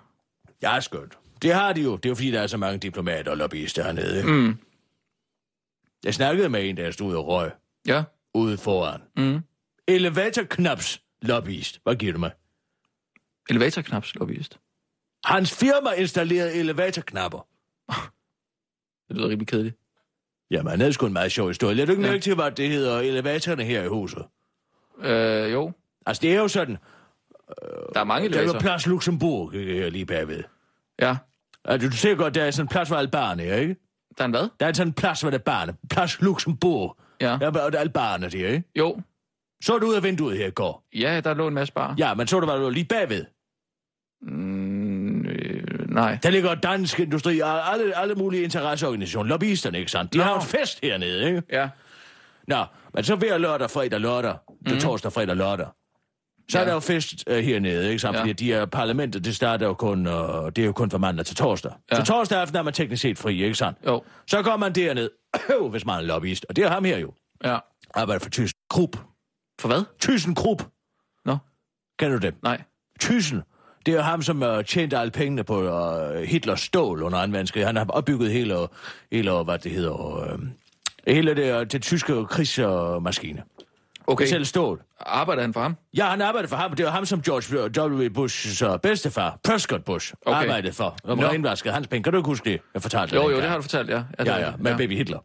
Speaker 4: Ja, skønt. Det har de jo. Det er jo fordi, der er så mange diplomater og lobbyister hernede. ikke?
Speaker 5: Mm.
Speaker 4: Jeg snakkede med en, der stod og røg
Speaker 5: Ja.
Speaker 4: ude foran.
Speaker 5: Mm.
Speaker 4: Elevatorknaps lobbyist. Hvad giver du mig?
Speaker 5: Elevatorknaps lobbyist.
Speaker 4: Hans firma installerede elevatorknapper.
Speaker 5: Det lyder rimelig kedeligt.
Speaker 4: Jamen, han havde sgu en meget sjov historie. Lad du ikke
Speaker 5: Ja.
Speaker 4: mærke til, hvad det hedder elevatorerne her i huset?
Speaker 5: Øh, jo.
Speaker 4: Altså, det er jo sådan,
Speaker 5: Der er mange
Speaker 4: der er plads Luxembourg øh, her lige bagved.
Speaker 5: Ja.
Speaker 4: Altså, du ser godt, der er sådan en plads for albaner, ikke?
Speaker 5: Der er en hvad?
Speaker 4: Der er sådan en plads for albaner. Plads Luxembourg.
Speaker 5: Ja.
Speaker 4: Der er der, ikke?
Speaker 5: Jo.
Speaker 4: Så du ud af vinduet her i går.
Speaker 5: Ja, der lå en masse bar.
Speaker 4: Ja, men så du, hvad der lå lige bagved.
Speaker 5: Mm, øh, nej.
Speaker 4: Der ligger dansk industri og alle, alle mulige interesseorganisationer, lobbyisterne, ikke sandt? De
Speaker 5: Nå.
Speaker 4: har en fest hernede, ikke?
Speaker 5: Ja.
Speaker 4: Nå, men så hver lørdag, fredag, lørdag, mm. det er torsdag, fredag, lørdag, så ja. er der jo fest uh, hernede, ikke sandt?
Speaker 5: Ja.
Speaker 4: Fordi de her parlamentet, det starter jo kun, uh, det er jo kun fra mandag til torsdag. Ja. Så torsdag aften er man teknisk set fri, ikke sandt?
Speaker 5: Jo.
Speaker 4: Så går man derned, hvis man er lobbyist, og det er ham her jo.
Speaker 5: Ja.
Speaker 4: Arbejder for Thyssen Krupp.
Speaker 5: For hvad?
Speaker 4: Thyssen Krupp,
Speaker 5: Nå,
Speaker 4: kender du dem?
Speaker 5: nej.
Speaker 4: Thyssen, det er jo ham, som uh, tjente alle pengene på uh, Hitlers stål under 2. verdenskrig. Han har opbygget hele, hele hvad det hedder, uh, hele det, det tyske krigsmaskine. Okay. Selv stål.
Speaker 5: Arbejder han for ham?
Speaker 4: Ja, han arbejdede for ham. Det var ham, som George W. Bushs uh, bedstefar, Prescott Bush, okay. Arbejdede for. Og
Speaker 5: Nå.
Speaker 4: renvaskede hans penge. Kan du ikke huske det? Jeg fortalte
Speaker 5: Jo,
Speaker 4: dig
Speaker 5: jo,
Speaker 4: dengang.
Speaker 5: det har du fortalt, ja. det
Speaker 4: Ja, ja, med ja. baby Hitler.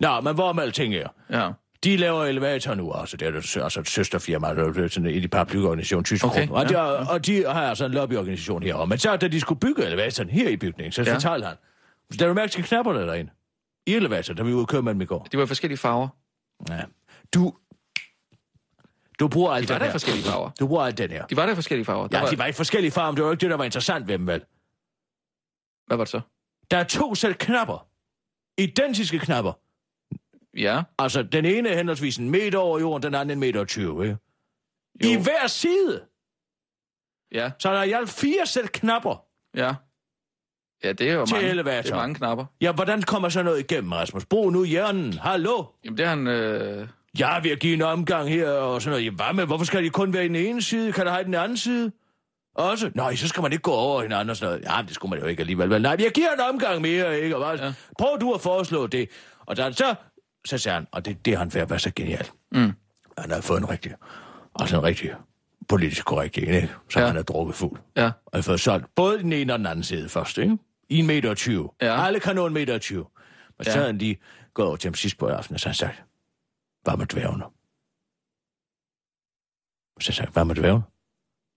Speaker 4: Nå, men hvor med alting er?
Speaker 5: Ja.
Speaker 4: De laver elevator nu også. Det er jo altså et søsterfirma, der er sådan en i paraplyorganisation, tysk
Speaker 5: Okay.
Speaker 4: Og,
Speaker 5: ja,
Speaker 4: de, og de har altså en lobbyorganisation her. Men så da de skulle bygge elevatoren her i bygningen, så ja.
Speaker 5: Ja.
Speaker 4: fortalte han, så der er mærke til knapperne derinde. I elevatoren, da vi ude og køre med dem i går.
Speaker 5: De var i forskellige farver.
Speaker 4: Ja. Du, du bruger alt
Speaker 5: De var der i
Speaker 4: her.
Speaker 5: forskellige farver.
Speaker 4: Du bruger alt den her.
Speaker 5: De var der forskellige farver. Der
Speaker 4: Ja,
Speaker 5: var...
Speaker 4: de var i forskellige farver, men det var jo ikke det, der var interessant ved dem, vel?
Speaker 5: Hvad var det så?
Speaker 4: Der er to sæt knapper. Identiske knapper.
Speaker 5: Ja.
Speaker 4: Altså, den ene er henholdsvis en meter over jorden, den anden en meter og 20, ikke?
Speaker 5: Jo.
Speaker 4: I hver side.
Speaker 5: Ja.
Speaker 4: Så der er i alt fire sæt knapper.
Speaker 5: Ja. Ja, det er jo mange,
Speaker 4: elevatoren.
Speaker 5: det er mange knapper.
Speaker 4: Ja, hvordan kommer så noget igennem, Rasmus? Brug nu hjernen. Hallo?
Speaker 5: Jamen, det er han... Øh...
Speaker 4: Jeg vil give en omgang her og sådan noget. Jamen, hvad med? Hvorfor skal de kun være i den ene side? Kan der have den anden side? Også? Nej, så skal man ikke gå over hinanden og sådan noget. Ja, men det skulle man jo ikke alligevel. Vel, nej, jeg giver en omgang mere, ikke? Og bare. Ja. Prøv du at foreslå det. Og der, så, så siger han, og det, det han at være så genial.
Speaker 5: Mm.
Speaker 4: Han har fået en rigtig, altså en rigtig politisk korrekt en, ikke? Så ja. Han er drukket fuld.
Speaker 5: Ja.
Speaker 4: Og har fået solgt både den ene og den anden side først, ikke? I en meter og 20.
Speaker 5: Ja.
Speaker 4: Alle kan nå en meter og 20. Men så
Speaker 5: Ja.
Speaker 4: havde han lige gået over til ham sidst på aftenen, og så han sagt, hvad med dværgene? Så sagde jeg, hvad med dværgene?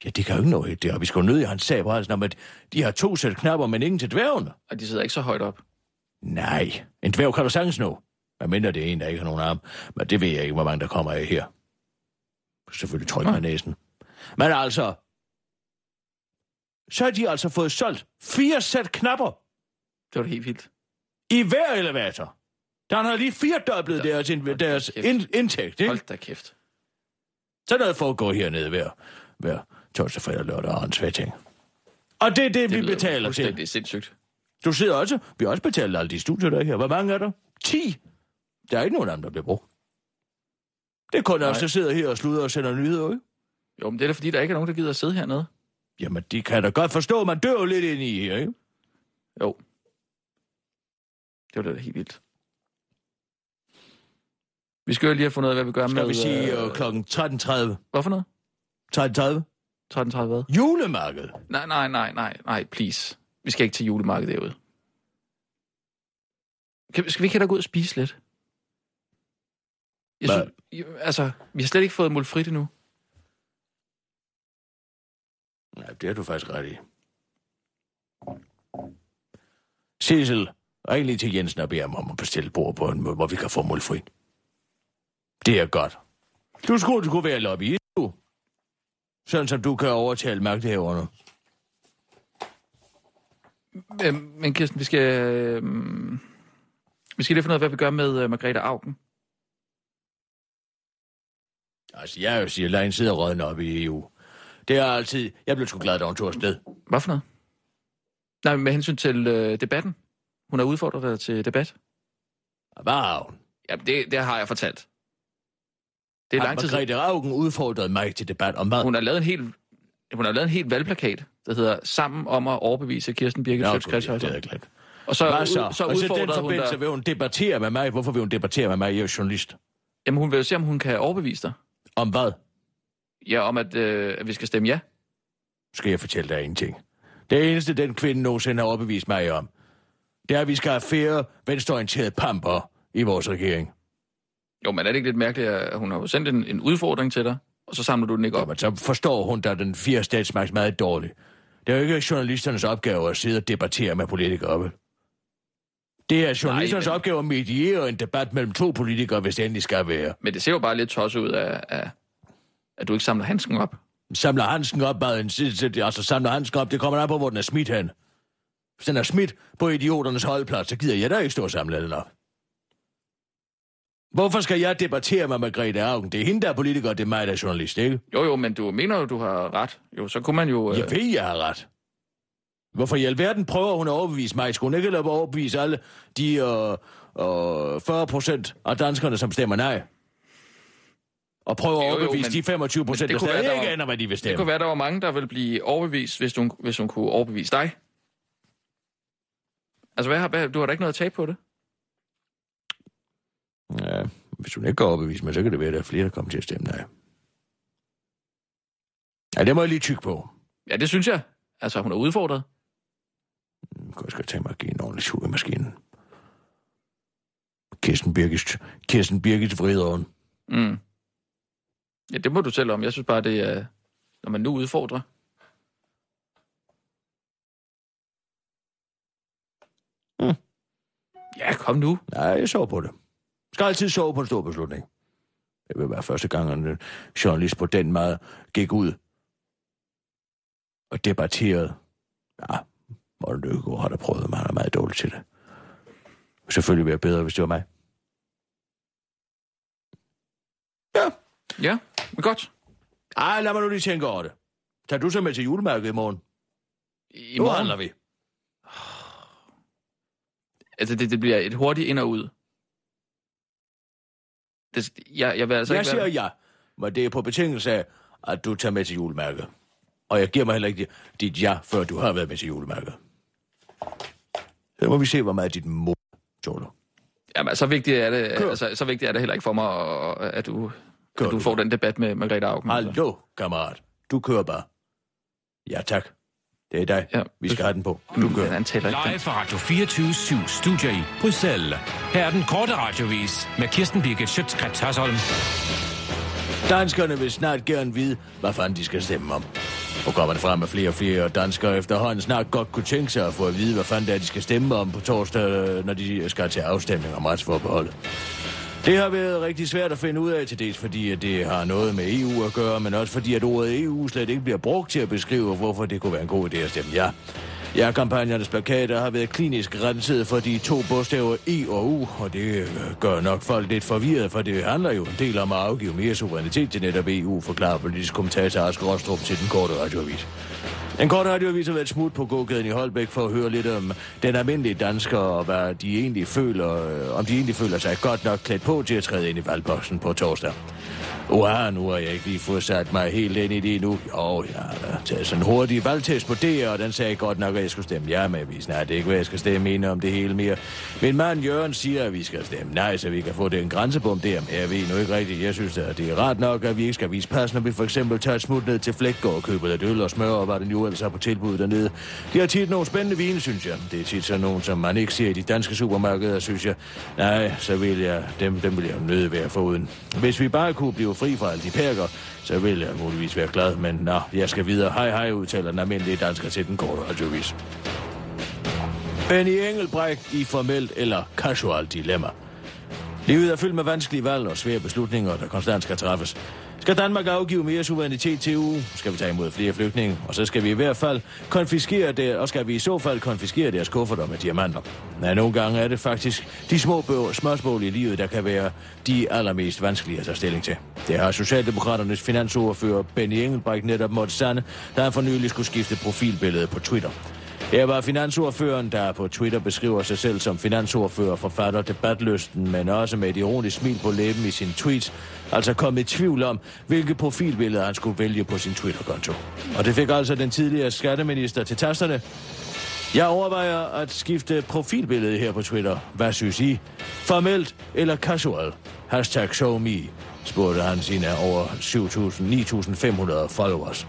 Speaker 4: Ja, de kan jo ikke nå helt deroppe. Vi skal jo nødt i hans sag på halsen om, at de har to sæt knapper, men ingen til dværgene.
Speaker 5: Og de sidder ikke så højt op.
Speaker 4: Nej, en dværg kan du sagtens nå. Hvad mindre det er en, der ikke har nogen arm. Men det ved jeg ikke, hvor mange der kommer af her. Selvfølgelig tryk med næsen. Men altså, så har de altså fået solgt fire sæt knapper
Speaker 5: Det var da helt vildt.
Speaker 4: i hver elevator. Der har lige firedoblet
Speaker 5: Da-
Speaker 4: deres, ind, deres ind, indtægt, ikke?
Speaker 5: Hold da kæft.
Speaker 4: Så er noget for at gå hernede hver, hver torsdag, fredag, lørdag og en svæting. Og det er det, det vi betaler til.
Speaker 5: fuldstændig sindssygt.
Speaker 4: Du sidder også, vi har også betalt alle de studier, der er her. Hvor mange er der? 10. Der er ikke nogen af dem, der bliver brugt. Det er kun os,
Speaker 5: Nej.
Speaker 4: der sidder her og sluder og sender nyheder, ikke?
Speaker 5: Jo, men det er da fordi, der ikke er nogen, der gider at sidde hernede.
Speaker 4: Jamen, de kan da godt forstå, man dør jo lidt ind i her, ikke?
Speaker 5: Jo. Det var da helt vildt. Vi skal jo lige have fundet ud af, hvad vi gør
Speaker 4: Skal
Speaker 5: med...
Speaker 4: vi sige
Speaker 5: øh,
Speaker 4: øh, klokken 13.30?
Speaker 5: Hvad for noget?
Speaker 4: 13.30?
Speaker 5: 13.30 hvad?
Speaker 4: Julemarked.
Speaker 5: Nej, nej, nej, nej, nej, please. Vi skal ikke til julemarkedet derude. Kan, skal vi ikke have gå ud og spise lidt? Jeg synes, jeg- altså, vi har slet ikke fået mulfrit endnu.
Speaker 4: Nej, det har du faktisk ret i. Cecil, ring lige til Jensen og beder ham om at bestille bord på en måde, hvor vi kan få målfri. Det er godt. Du skulle, du kunne være lobbyist, du. Sådan som du kan overtale magthaverne.
Speaker 5: Øh, men Kirsten, vi skal... Øh, vi skal lige finde ud af, hvad vi gør med øh, Margrethe Augen.
Speaker 4: Altså, jeg er jo siger, lad hende sidde og rådne op i EU. Det er altid... Jeg blev sgu glad, da hun tog afsted.
Speaker 5: Hvad for noget? Nej, med hensyn til øh, debatten. Hun har udfordret dig til debat.
Speaker 4: Hvad har hun?
Speaker 5: Ja, det, det har jeg fortalt. Det er lang tid siden.
Speaker 4: Augen udfordrede mig til debat om hvad?
Speaker 5: Hun har lavet en helt, hun har lavet en helt valgplakat, der hedder Sammen om at overbevise Kirsten Birgit
Speaker 4: Nå,
Speaker 5: Sjøts
Speaker 4: det glemt.
Speaker 5: Og så,
Speaker 4: Hvad så?
Speaker 5: ud, så
Speaker 4: og så den
Speaker 5: udfordrede hun
Speaker 4: forbindelse
Speaker 5: dig.
Speaker 4: vil hun debattere med mig. Hvorfor vil hun debattere med mig? Jeg er jo journalist.
Speaker 5: Jamen, hun vil jo se, om hun kan overbevise dig.
Speaker 4: Om hvad?
Speaker 5: Ja, om at, øh, at vi skal stemme ja.
Speaker 4: skal jeg fortælle dig ingenting. Det eneste, den kvinde nogensinde har overbevist mig om, det er, at vi skal have færre venstreorienterede pamper i vores regering.
Speaker 5: Jo, men er det ikke lidt mærkeligt, at hun har sendt en, en udfordring til dig, og så samler du den ikke op.
Speaker 4: Jamen, så forstår hun da den fire statsmagt meget dårligt. Det er jo ikke journalisternes opgave at sidde og debattere med politikere, vel? Det er journalisternes
Speaker 5: men-
Speaker 4: men... opgave at mediere en debat mellem to politikere, hvis det endelig skal være.
Speaker 5: Men det ser jo bare lidt tosset ud af, af at du ikke samler handsken op.
Speaker 4: Samler Hansen op, bare en, altså samler Hansen op, det kommer an på, hvor den er smidt hen. Hvis den er smidt på idioternes holdplads, så gider jeg da ikke stå og samle den op. Hvorfor skal jeg debattere med Margrethe Augen? Det er hende, der er politiker, og det er mig, der er journalist, ikke?
Speaker 5: Jo, jo, men du mener jo, du har ret. Jo, så kunne man jo... Øh,
Speaker 4: Jeg ved, jeg har ret. Hvorfor i alverden prøver hun at overbevise mig? Skulle hun ikke lade overbevise alle de øh, øh, 40 procent af danskerne, som stemmer nej? Og prøve at
Speaker 5: Jo, jo,
Speaker 4: overbevise
Speaker 5: men-
Speaker 4: de 25 procent, der
Speaker 5: det
Speaker 4: stadig
Speaker 5: være,
Speaker 4: ikke
Speaker 5: var-
Speaker 4: aner, hvad de vil
Speaker 5: det
Speaker 4: stemme.
Speaker 5: kunne være, der var mange, der ville blive overbevist, hvis hun, hvis hun kunne overbevise dig. Altså, hvad har, hvad, du har da ikke noget at tage på det?
Speaker 4: Ja, hvis hun ikke kan overbevise mig, så kan det være, at der er flere, der kommer til at stemme nej. Ja, det må jeg lige tykke på.
Speaker 5: Ja, det synes jeg. Altså, hun er udfordret.
Speaker 4: Jeg skal tage mig en ordentlig sug i maskinen. Kirsten Birgit, Kirsten Birgit vrideren.
Speaker 5: Mm. Ja, det må du selv om. Jeg synes bare, det er... Når man nu udfordrer.
Speaker 4: Mm.
Speaker 5: Ja, kom nu.
Speaker 4: Nej, jeg sover på det. Skal altid sove på en stor beslutning. Det vil være første gang, en journalist på den måde gik ud og debatterede. Ja, Morten Løkkegaard har da prøvet, men han er meget dårlig til det. Selvfølgelig ville jeg bedre, hvis det var mig. Ja.
Speaker 5: Ja, men godt.
Speaker 4: Ej, lad mig nu lige tænke over det. Tag du så med til julemærket i morgen?
Speaker 5: I
Speaker 4: Nu
Speaker 5: morgen,
Speaker 4: handler vi.
Speaker 5: altså det, det bliver et hurtigt ind og ud. Det, jeg, jeg vil altså
Speaker 4: Jeg
Speaker 5: ikke
Speaker 4: siger
Speaker 5: være...
Speaker 4: ja, men det er på betingelse af, at du tager med til julemærket. Og jeg giver mig heller ikke dit ja, før du har været med til julemærket. Så må vi se, hvor meget dit mor tåler.
Speaker 5: Jamen, så vigtigt er det,
Speaker 4: Kør.
Speaker 5: altså, så vigtigt er det heller ikke for mig, at- du,
Speaker 4: Kør
Speaker 5: at du
Speaker 4: du.
Speaker 5: får den debat med Margrethe Augen.
Speaker 4: Hallo, kammerat. Du kører bare. Ja, tak. Det er dig.
Speaker 5: Ja.
Speaker 4: Vi skal have den på. Du
Speaker 5: Mm,
Speaker 4: kører.
Speaker 5: Han ikke
Speaker 7: Live fra Radio 24 7 Studio i Bruxelles. Her er den korte radiovis med Kirsten Birgit Schøtzgrads Hasholm.
Speaker 4: Danskerne vil snart gerne vide, hvad fanden de skal stemme om. Programmerne frem at flere og flere danskere efterhånden snart godt kunne tænke sig at få at vide, hvad fanden det er, de skal stemme om på torsdag, når de skal til afstemning om retsforbeholdet. Det har været rigtig svært at finde ud af til dels, fordi at det har noget med EU at gøre, men også fordi at ordet EU slet ikke bliver brugt til at beskrive, hvorfor det kunne være en god idé at stemme ja. Ja, kampagnernes plakater har været klinisk renset for de to bogstaver E og U, og det øh, gør nok folk lidt forvirret, for det handler jo en del om at afgive mere suverænitet til netop EU, forklarer politisk kommentator Ask Rostrup til den korte radioavis. En kort radioavis har været smut på gågaden i Holbæk for at høre lidt om den almindelige dansker, og hvad de egentlig føler, øh, om de egentlig føler sig godt nok klædt på til at træde ind i valgboksen på torsdag. Uha, nu har jeg ikke lige fået sat mig helt ind i det endnu. Jo, jeg har taget sådan en hurtig valgtest på det, og den sagde godt nok, at jeg skulle stemme ja med avisen. Nej, det er ikke, hvad jeg skal stemme ind om det hele mere. Min mand Jørgen siger, at vi skal stemme nej, så vi kan få den grænsebom der. Men jeg ved nu ikke rigtigt. Jeg synes, at det er ret nok, at vi ikke skal vise pas, når vi for eksempel tager et smut ned til Flækgaard og køber lidt øl og smør, og hvad den jo ellers er på tilbud dernede. De har tit nogle spændende vine, synes jeg. Det er tit sådan nogle, som man ikke ser i de danske supermarkeder, synes jeg. Nej, så vil jeg, dem, dem vil jeg jo nødt være foruden. Hvis vi bare kunne blive fri fra alle de perker, så vil jeg muligvis være glad. Men nå, jeg skal videre. Hej hej, udtaler den almindelige dansker til den korte radiovis. Benny Engelbrecht i formelt eller casual dilemma. Livet er fyldt med vanskelige valg og svære beslutninger, der konstant skal træffes. Skal Danmark afgive mere suverænitet til EU? Skal vi tage imod flere flygtninge? Og så skal vi i hvert fald konfiskere det, og skal vi i så fald konfiskere deres kufferter med diamanter? Nej, nogle gange er det faktisk de små bøger, i livet, der kan være de allermest vanskelige at tage stilling til. Det har Socialdemokraternes finansordfører Benny Engelbrecht netop måtte sande, da han for nylig skulle skifte profilbillede på Twitter. Her var finansordføreren, der på Twitter beskriver sig selv som finansordfører, forfatter debatløsten, men også med et ironisk smil på læben i sin tweets, altså kom i tvivl om, hvilke profilbilleder han skulle vælge på sin Twitter-konto. Og det fik altså den tidligere skatteminister til tasterne. Jeg overvejer at skifte profilbillede her på Twitter. Hvad synes I? Formelt eller casual? Hashtag show me spurgte han sine over 7.000-9.500 followers.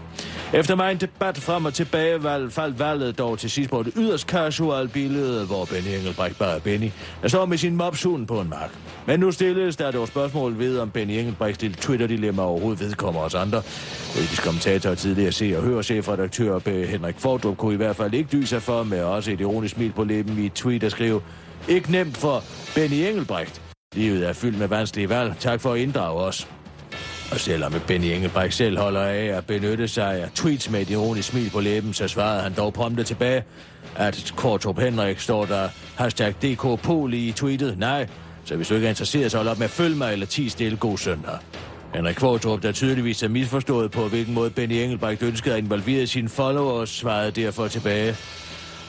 Speaker 4: Efter mig en debat frem og tilbage valg, faldt valget dog til sidst på et yderst casual billede, hvor Benny Engelbrecht bare er Benny, der står med sin mopshund på en mark. Men nu stilles der dog spørgsmål ved, om Benny Engelbrechts lille Twitter-dilemma overhovedet vedkommer os andre. Politisk kommentator tidligere se og høre chefredaktør B. Henrik Fordrup kunne i hvert fald ikke dyse for med også et ironisk smil på læben i et tweet at skrive Ikke nemt for Benny Engelbrecht. Livet er fyldt med vanskelige valg. Tak for at inddrage os. Og selvom Benny Engelbrecht selv holder af at benytte sig af tweets med et ironisk smil på læben, så svarede han dog prompte tilbage, at Kortrup Henrik står der hashtag DK Pol i tweetet. Nej, så hvis du ikke er interesseret, så hold op med at følge mig eller 10 stille god søndag. Henrik Kvartrup, der tydeligvis er misforstået på, hvilken måde Benny Engelbrecht ønskede at involvere sine followers, svarede derfor tilbage,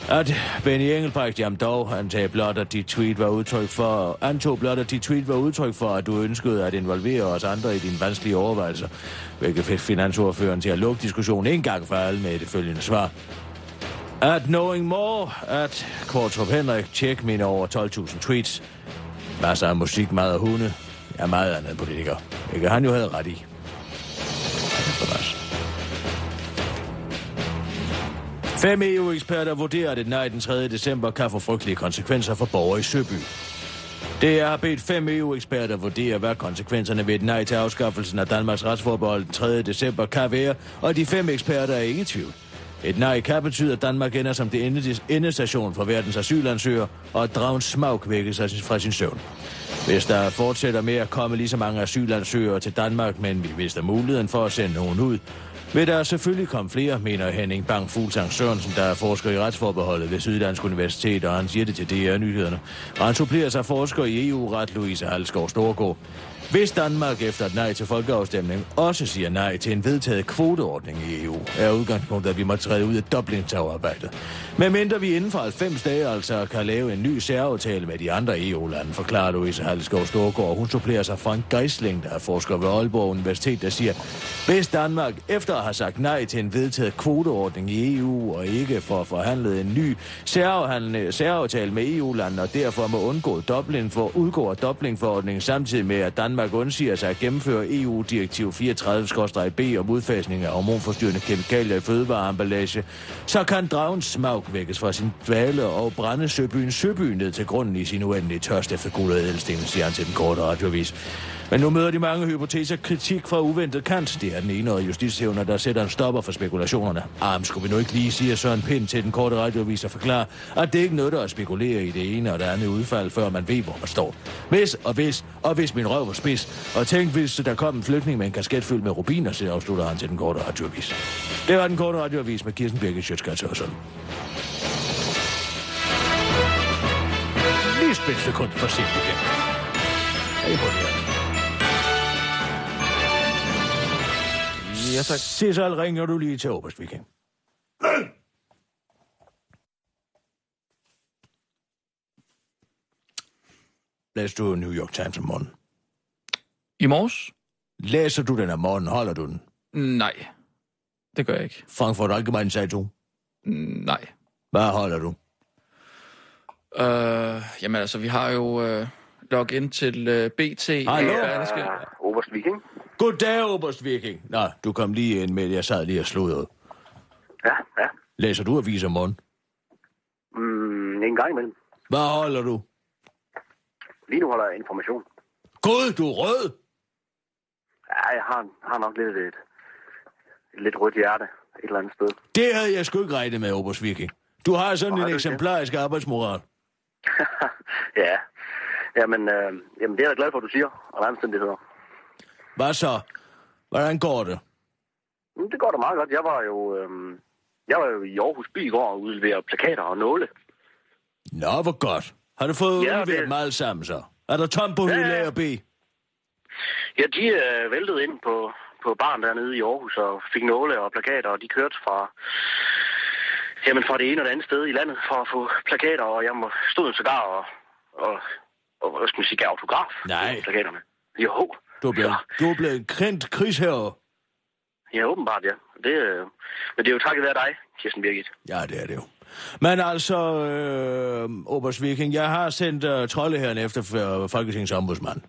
Speaker 4: at Benny Engelbrecht, jamen dog, antog blot, at dit tweet var udtryk for, antog blot, at dit tweet var udtryk for, at du ønskede at involvere os andre i dine vanskelige overvejelser, hvilket fik finansordføreren til at lukke diskussionen en gang for alle med det følgende svar. At knowing more, at Kortrup Henrik, tjek mine over 12.000 tweets. Masser af musik, meget af hunde. Jeg er meget andet politiker. Ikke han jo havde ret i. Fem EU-eksperter vurderer, at et nej den 3. december kan få frygtelige konsekvenser for borgere i Søby. Det har bedt fem EU-eksperter vurdere, hvad konsekvenserne ved et nej til afskaffelsen af Danmarks retsforbehold den 3. december kan være, og de fem eksperter er ikke i tvivl. Et nej kan betyde, at Danmark ender som det endestation for verdens asylansøger, og at dragen smag vækkes fra sin søvn. Hvis der fortsætter med at komme lige så mange asylansøgere til Danmark, men vi mister muligheden for at sende nogen ud, vil der selvfølgelig komme flere, mener Henning Bang Fuglsang Sørensen, der er forsker i retsforbeholdet ved Syddansk Universitet, og han siger det til DR-nyhederne. Og han supplerer sig forsker i EU-ret, Louise Halskov Storgård. Hvis Danmark efter et nej til folkeafstemning også siger nej til en vedtaget kvoteordning i EU, er udgangspunktet, at vi må træde ud af Dublin-samarbejdet. Men mindre vi inden for 90 dage altså kan lave en ny særaftale med de andre EU-lande, forklarer Louise Halskov Storgård. Hun supplerer sig fra Geisling, der er forsker ved Aalborg Universitet, der siger, hvis Danmark efter at have sagt nej til en vedtaget kvoteordning i EU og ikke for at forhandle en ny særaftale med EU-landene og derfor må undgå Dublin for udgår Dublin-forordningen samtidig med, at Danmark undsiger sig at gennemføre EU-direktiv 34-B om udfasning af hormonforstyrrende kemikalier i fødevareemballage, så kan dragens smag vækkes fra sin dvale og brænde søbyen Søby ned til grunden i sin uendelige tørst efter guld og ædelsten, siger han til den korte radiovis. Men nu møder de mange hypoteser kritik fra uventet kant. Det er den ene og justitshævner, der sætter en stopper for spekulationerne. Arm skulle vi nu ikke lige sige, at Søren Pind til den korte radiovis og forklare, at det ikke nytter at spekulere i det ene og det andet udfald, før man ved, hvor man står. Hvis og hvis, og hvis min røv var spids. Og tænk, hvis der kom en flygtning med en kasket fyldt med rubiner, så afslutter han til den korte radiovis. Det var den korte radiovis med Kirsten Birgit Sjøtskrets Hørsson. Lige spændt sekund for sent igen. Hej
Speaker 5: Ja, tak.
Speaker 4: Cesar, ringer du lige til Oberstviking. Læser du New York Times om morgenen?
Speaker 5: I morges?
Speaker 4: Læser du den om morgenen? Holder du den?
Speaker 5: Nej, det gør jeg ikke.
Speaker 4: Frankfurt Allgemeine Zeitung?
Speaker 5: Nej.
Speaker 4: Hvad holder du?
Speaker 5: Øh, jamen altså, vi har jo øh, login til øh, BT.
Speaker 4: Hallo?
Speaker 5: og Berlingske.
Speaker 8: Oberst Viking.
Speaker 4: Goddag, Oberstviking. Nå, du kom lige ind med, jeg sad lige og sludrede.
Speaker 8: Ja, ja.
Speaker 4: Læser du aviser om morgenen?
Speaker 8: Mm, en gang imellem.
Speaker 4: Hvad holder du?
Speaker 8: Lige nu holder jeg information.
Speaker 4: Gud, du er rød!
Speaker 8: Ja, jeg har, har nok lidt et, et lidt rødt hjerte et eller andet sted.
Speaker 4: Det havde jeg sgu ikke regnet med, Oberstviking. Du har sådan
Speaker 8: Nej,
Speaker 4: en
Speaker 8: det
Speaker 4: eksemplarisk arbejdsmoral.
Speaker 8: ja. Jamen, øh, jamen, det er jeg da glad for, at du siger, og omstændigheder.
Speaker 4: Hvad så? Hvordan går det?
Speaker 8: Men det går da meget godt. Jeg var jo, øh, jeg var jo i Aarhus by i går og udlevere plakater og nåle.
Speaker 4: Nå, hvor godt. Har du fået
Speaker 8: Ja,
Speaker 4: udleveret
Speaker 8: det-
Speaker 4: alle sammen så? Er der tom på
Speaker 8: Ja,
Speaker 4: hylde og B?
Speaker 8: Ja, de øh, væltede ind på, på baren dernede i Aarhus og fik nåle og plakater, og de kørte fra, jamen fra det ene og det andet sted i landet for at få plakater, og jeg stod sågar og, og, og hvad skal man sige, autograf
Speaker 4: Nej.
Speaker 8: på plakaterne. Jo.
Speaker 4: Du er blevet,
Speaker 8: Ja,
Speaker 4: du er blevet en kendt krigsherre.
Speaker 8: ja, åbenbart, ja. Det, øh, men det er jo takket være dig, Kirsten Birgit.
Speaker 4: Ja, det er det jo. Men altså, øh, Oberst Viking, jeg har sendt uh, troldeherren efter for Folketingets ombudsmand.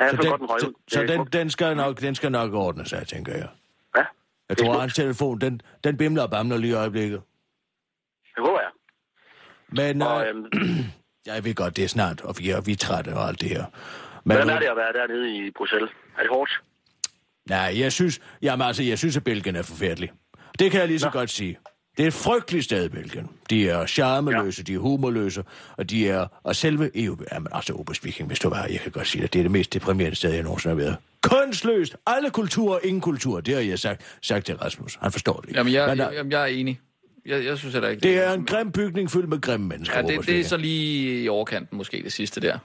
Speaker 8: Ja,
Speaker 4: Så den,
Speaker 8: godt den røg
Speaker 4: så,
Speaker 8: ud.
Speaker 4: så den, den, skal nok, den skal nok ordne sig, tænker jeg.
Speaker 8: Ja,
Speaker 4: Jeg tror, hans telefon, den, den bimler og bamler lige i øjeblikket.
Speaker 8: Det håber jeg.
Speaker 4: Men
Speaker 8: Og,
Speaker 4: øh,
Speaker 8: øhm,
Speaker 4: jeg ved godt, det er snart, og vi er, vi er trætte og alt det her. Men,
Speaker 8: hvordan er det at være dernede i Bruxelles? Er det hårdt?
Speaker 4: Nej, jeg synes, jamen, altså, jeg synes, at Belgien er forfærdelig. Det kan jeg lige så godt sige. Det er et frygteligt sted, Belgien. De er charmeløse, ja. de er humorløse, og de er... Og selve EU... Jamen, altså, Obersviking, hvis du var jeg kan godt sige det. Det er det mest deprimerende sted, jeg nogensinde har været. Kunstløst! Alle kulturer, ingen kultur. Det har jeg sagt, sagt til Rasmus. Han forstår det ikke.
Speaker 5: Jamen, jeg,
Speaker 4: Men, der-
Speaker 5: jamen, jeg er enig. Jeg, jeg synes heller ikke...
Speaker 4: det er en grim bygning fyldt med grimme mennesker,
Speaker 5: Ja, det, det er så lige i overkanten måske, det sidste der.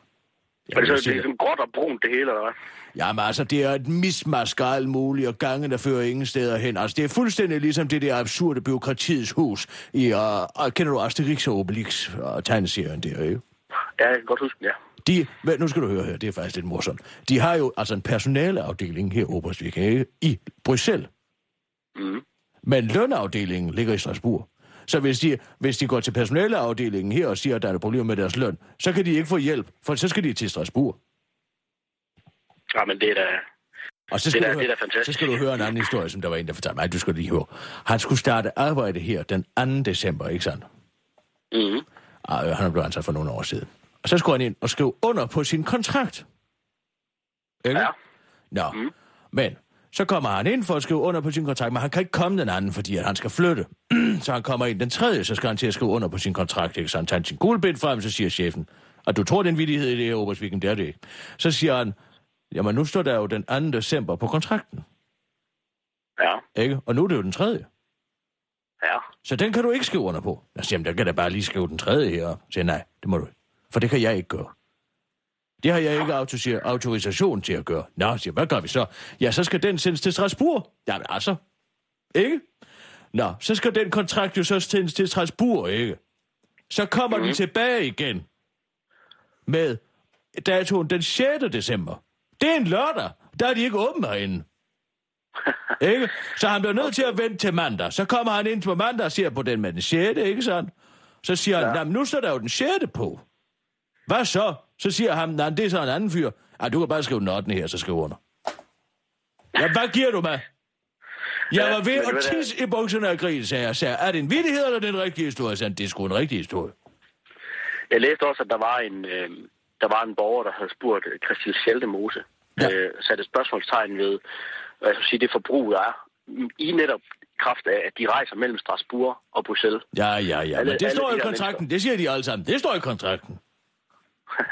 Speaker 8: Det,
Speaker 4: jeg
Speaker 8: det
Speaker 4: siger
Speaker 8: er sådan gråt og brunt det hele, eller hvad?
Speaker 4: Jamen altså, det er et mismask af alt muligt, og gangen, der fører ingen steder hen. Altså, det er fuldstændig ligesom det der absurde byråkratiets hus i, uh, uh, kender du Asterix og Obelix og tegneserien der, ikke?
Speaker 8: Ja, jeg kan godt huske, ja.
Speaker 4: De, hvad, nu skal du høre her, det er faktisk lidt morsomt. De har jo altså en personaleafdeling her i Obersvik, ikke? i Bruxelles.
Speaker 8: Mm.
Speaker 4: Men lønafdelingen ligger i Strasbourg. Så hvis de, hvis de går til personaleafdelingen her og siger, at der er problemer med deres løn, så kan de ikke få hjælp, for så skal de til Strasbourg.
Speaker 8: Ja, men det er da...
Speaker 4: Og så
Speaker 8: Det
Speaker 4: skal,
Speaker 8: er det er
Speaker 4: høre,
Speaker 8: da fantastisk.
Speaker 4: så skal du høre en anden historie, som der var en, der fortalte mig. Du skal lige høre. Han skulle starte arbejde her den 2. december, ikke sandt?
Speaker 8: Mm.
Speaker 4: Og han er blevet ansat for nogle år siden. Og så skulle han ind og skrive under på sin kontrakt. Ikke?
Speaker 8: Ja.
Speaker 4: Nå, mm. men så kommer han ind for at skrive under på sin kontrakt, men han kan ikke komme den anden, fordi at han skal flytte. så han kommer ind den tredje, så skal han til at skrive under på sin kontrakt. Ikke? Så han tager sin gulbind frem, så siger chefen, og du tror, det er en vittighed i det her Obersviken, det er det ikke. Så siger han, jamen nu står der jo den 2. december på kontrakten,
Speaker 8: Ja,
Speaker 4: ikke? Og nu er det jo den tredje.
Speaker 8: ja.
Speaker 4: Så den kan du ikke skrive under på. Jeg siger, jamen, der kan da bare lige skrive den tredje her. Jeg siger, nej, det må du ikke. For det kan jeg ikke gøre. Det har jeg ikke autorisation til at gøre. Nå, siger, hvad gør vi så? Ja, så skal den sendes til Strasbourg. Jamen altså, ikke? Nå, så skal den kontrakt jo så sendes til Strasbourg, ikke? Så kommer mm. den tilbage igen med datoen den 6. december. Det er en lørdag. Der er de ikke åbne herinde. ikke? Så han bliver nødt til at vente til mandag. Så kommer han ind på mandag og siger på den med den 6. ikke sådan? Så siger han, ja. nu står der jo den 6. på. Hvad så? Så siger han, nej, det er så en anden fyr. Ej, du kan bare skrive den 8. her, så skriv under. Ja, hvad giver du mig? Jeg
Speaker 8: Ja,
Speaker 4: var ved at
Speaker 8: er-
Speaker 4: tisse i bukserne af grin, sagde jeg. Sagde, er det en vittighed, eller er det en rigtig historie? Jeg sagde, det er sgu en rigtig historie.
Speaker 8: Jeg læste også, at der var en, øh, der var en borger, der havde spurgt øh, Christel Scheldemose,
Speaker 4: Ja.
Speaker 8: øh, satte et spørgsmålstegn ved, hvad jeg sige, det forbrug, der er i netop kraft af, at de rejser mellem Strasbourg og Bruxelles.
Speaker 4: Ja, ja, ja.
Speaker 8: Alle-
Speaker 4: Men det står
Speaker 8: de
Speaker 4: i
Speaker 8: der
Speaker 4: kontrakten. Det siger de alle sammen. Det står i kontrakten.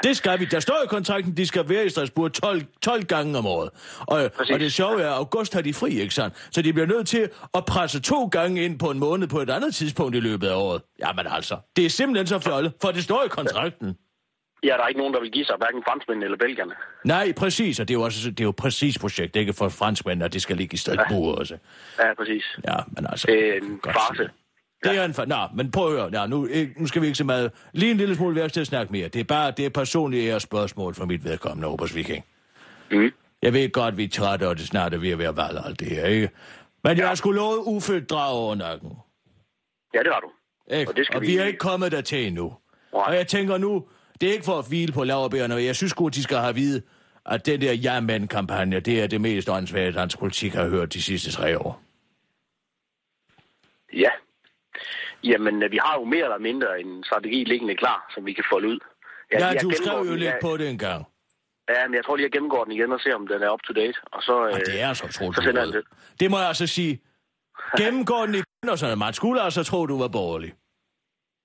Speaker 4: Det skal vi. Der står i kontrakten, de skal være i Strasbourg 12, 12 gange om året. Og,
Speaker 8: Præcis.
Speaker 4: og det sjove er, at august har de fri, ikke sandt? Så de bliver nødt til at presse to gange ind på en måned på et andet tidspunkt i løbet af året. Jamen altså, det er simpelthen så fjollet, for det står i kontrakten.
Speaker 8: Ja, der er ikke nogen, der vil give sig, hverken franskmænd eller belgierne.
Speaker 4: Nej, præcis, og det er jo også det er jo præcis projekt, ikke for franskmænd, at det skal ligge i Strasbourg også.
Speaker 8: Ja, præcis.
Speaker 4: Ja, men altså...
Speaker 8: Det er
Speaker 4: sige. Det er en fa- Nå, men prøv at høre. Nå, nu, ikke, nu skal vi ikke så meget... Lige en lille smule værk til at snakke mere. Det er bare det er personlige ære spørgsmål for mit vedkommende, Obers Viking.
Speaker 8: Mm.
Speaker 4: Jeg ved godt, vi er trætte, og det snart er ved at være valg alt det her, ikke? Men jeg har sgu lovet ufødt drag over nakken.
Speaker 8: Ja, det har du.
Speaker 4: Ikke?
Speaker 8: Og det skal
Speaker 4: og vi...
Speaker 8: vi-
Speaker 4: er ikke kommet dertil endnu.
Speaker 8: Nej.
Speaker 4: Og jeg tænker nu, det er ikke for at hvile på laverbærene, og jeg synes godt, de skal have at vide, at den der ja-mænd-kampagne, det er det mest åndssvage, dansk politik har hørt de sidste tre år.
Speaker 8: Ja. Jamen, øh, vi har jo mere eller mindre en strategi liggende klar, som vi kan folde ud.
Speaker 4: Ja,
Speaker 8: jeg
Speaker 4: du skrev jo lidt på det engang.
Speaker 8: Ja, men jeg tror lige, jeg gennemgår den igen og ser, om den er up to date. Og så,
Speaker 4: Og
Speaker 8: øh,
Speaker 4: det er så utroligt.
Speaker 8: så sender jeg den.
Speaker 4: Det må jeg altså sige. Gennemgår den igen, og sådan, man skulle altså tro, du var borgerlig.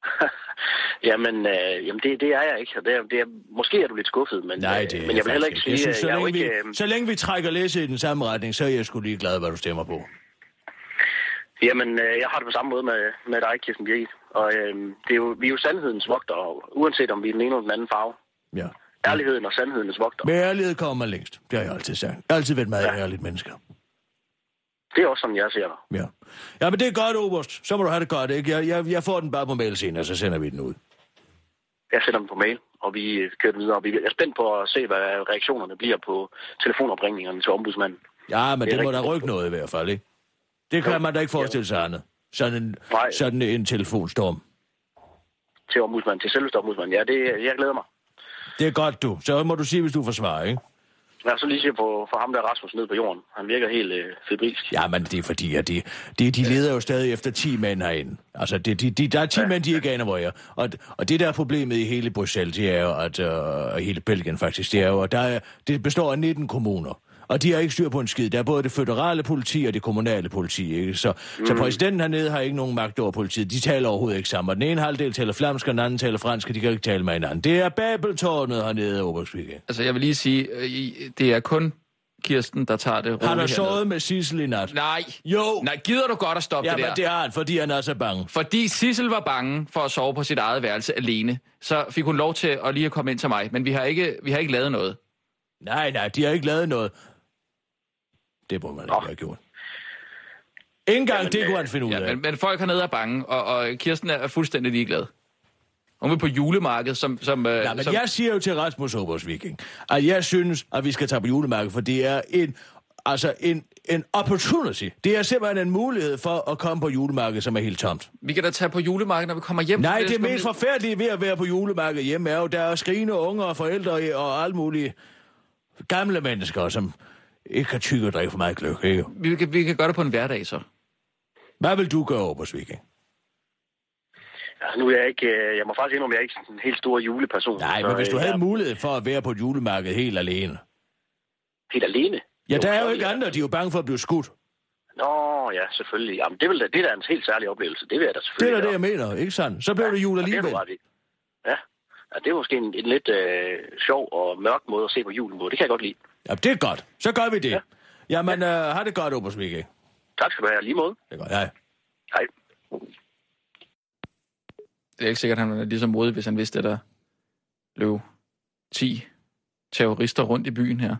Speaker 8: Jamen, øh, jamen det, det er jeg ikke. Det er, det er, måske er du lidt skuffet, men,
Speaker 4: Nej,
Speaker 8: øh,
Speaker 4: det er
Speaker 8: men jeg vil heller ikke sige,
Speaker 4: Jeg synes, så,
Speaker 8: jeg er
Speaker 4: længe
Speaker 8: ikke...
Speaker 4: vi,
Speaker 8: Øh,
Speaker 4: så længe vi trækker læse i den samme retning, så er jeg sgu lige glad, hvad du stemmer på.
Speaker 8: Jamen, øh, jeg har det på samme måde med, med dig, Kirsten Birgit. Og øh, det er jo, vi er jo sandhedens vogter, og uanset om vi er den ene eller den anden farve.
Speaker 4: Ja.
Speaker 8: Ærligheden og sandhedens vogter.
Speaker 4: Med ærlighed kommer man længst. Det har jeg altid sagt. Jeg har altid været meget
Speaker 8: Ja.
Speaker 4: ærligt mennesker.
Speaker 8: Det er også sådan, jeg ser dig.
Speaker 4: Ja. ja, men det er godt, Oberst. Så må du have det godt, ikke? Jeg, jeg, jeg får den bare på mail senere, så sender vi den ud.
Speaker 8: Jeg sender dem på mail, og vi kører den videre. Og vi er spændt på at se, hvad reaktionerne bliver på telefonopringningerne til ombudsmanden.
Speaker 4: Ja, men
Speaker 8: Det
Speaker 4: det, må da rykke noget i hvert fald, ikke? Det kan
Speaker 8: Jo.
Speaker 4: man da ikke forestille sig andet. Sådan en,
Speaker 8: Nej.
Speaker 4: sådan en telefonstorm.
Speaker 8: Til ombudsmanden, til selveste ombudsmanden. Ja, det, jeg glæder mig.
Speaker 4: Det er godt, du. Så må du sige, hvis du får svar, ikke?
Speaker 8: Lad så lige se på for ham der Rasmus ned på jorden. Han virker helt øh, febrilsk.
Speaker 4: Ja, men det er fordi, at de, de, de leder jo stadig efter 10 mænd herinde. Altså, det, de, de, der er 10 ja. mænd, de ikke aner, hvor jeg. Og, og det der er problemet i hele Bruxelles, det er jo, at, øh, og hele Belgien faktisk, det er jo, at der er, det består af 19 kommuner. Og de har ikke styr på en skid. Der er både det føderale politi og det kommunale politi. Ikke? Så, mm. så præsidenten hernede har ikke nogen magt over politiet. De taler overhovedet ikke sammen. Og den ene halvdel taler flamsk, og den anden taler fransk, og de kan ikke tale med hinanden. Det er Babeltårnet hernede i Obersvig.
Speaker 5: Altså, jeg vil lige sige, øh, det er kun Kirsten, der tager det
Speaker 4: Har du
Speaker 5: hernede.
Speaker 4: med Sissel i nat?
Speaker 5: Nej.
Speaker 4: Jo.
Speaker 5: Nej, gider du godt at stoppe
Speaker 4: Ja,
Speaker 5: det der?
Speaker 4: men det har han, fordi han er så bange.
Speaker 5: Fordi Sissel var bange for at sove på sit eget værelse alene, så fik hun lov til at lige at komme ind til mig. Men vi har ikke, vi har ikke lavet noget.
Speaker 4: Nej, nej, de har ikke lavet noget. Det må man ikke have gjort. Ingen gang
Speaker 8: Jamen,
Speaker 4: det kunne
Speaker 8: øh,
Speaker 4: han finde ud
Speaker 5: Ja,
Speaker 4: af.
Speaker 5: men, men folk hernede er bange, og, og Kirsten er fuldstændig ligeglad. Hun vil på julemarkedet, som... som, øh,
Speaker 4: Ja, men
Speaker 5: som
Speaker 4: jeg siger jo til Rasmus Obers Viking, at jeg synes, at vi skal tage på julemarked, for det er en, altså en, en opportunity. Det er simpelthen en mulighed for at komme på julemarkedet, som er helt tomt.
Speaker 5: Vi kan da tage på julemarkedet, når vi kommer hjem.
Speaker 4: Nej, det
Speaker 5: skal
Speaker 4: mest forfærdelige ved at være på julemarkedet hjemme er jo, der er skrigende unger og forældre og alle mulige gamle mennesker, som ikke kan tykke og drikke for meget gløk, ikke?
Speaker 5: Vi kan, vi kan gøre det på en hverdag, så.
Speaker 4: Hvad vil du gøre, Obers Viking?
Speaker 8: Altså, nu er jeg ikke... øh, Jeg må faktisk indrømme, at jeg er ikke sådan en helt stor juleperson.
Speaker 4: Nej,
Speaker 8: så,
Speaker 4: men hvis du
Speaker 8: øh,
Speaker 4: havde
Speaker 8: jeg er
Speaker 4: mulighed for at være på et julemarked helt alene.
Speaker 8: Helt alene.
Speaker 4: Ja, der er jo ikke andre, de er jo bange for at blive skudt.
Speaker 8: Nå, ja, selvfølgelig. Jamen, det, vil, da- det er da en helt særlig oplevelse. Det vil jeg da
Speaker 4: Det er
Speaker 8: selvfølgelig
Speaker 4: da det, jeg mener, ikke sandt? Så bliver det jul
Speaker 8: Ja, det er
Speaker 4: alligevel.
Speaker 8: du ret i. Ja. ja, det er måske en, en lidt øh, sjov og mørk måde at se på julen på. Det kan jeg godt lide.
Speaker 4: Ja, det er godt. Så gør vi det.
Speaker 8: Ja.
Speaker 4: Jamen, øh, har det godt, Obers Viking.
Speaker 8: Tak skal du have. Lige måde.
Speaker 4: Det er godt, ja.
Speaker 8: Hej.
Speaker 5: Det er ikke sikkert, at han er lige så modig, hvis han vidste, at der løb 10 terrorister rundt i byen her.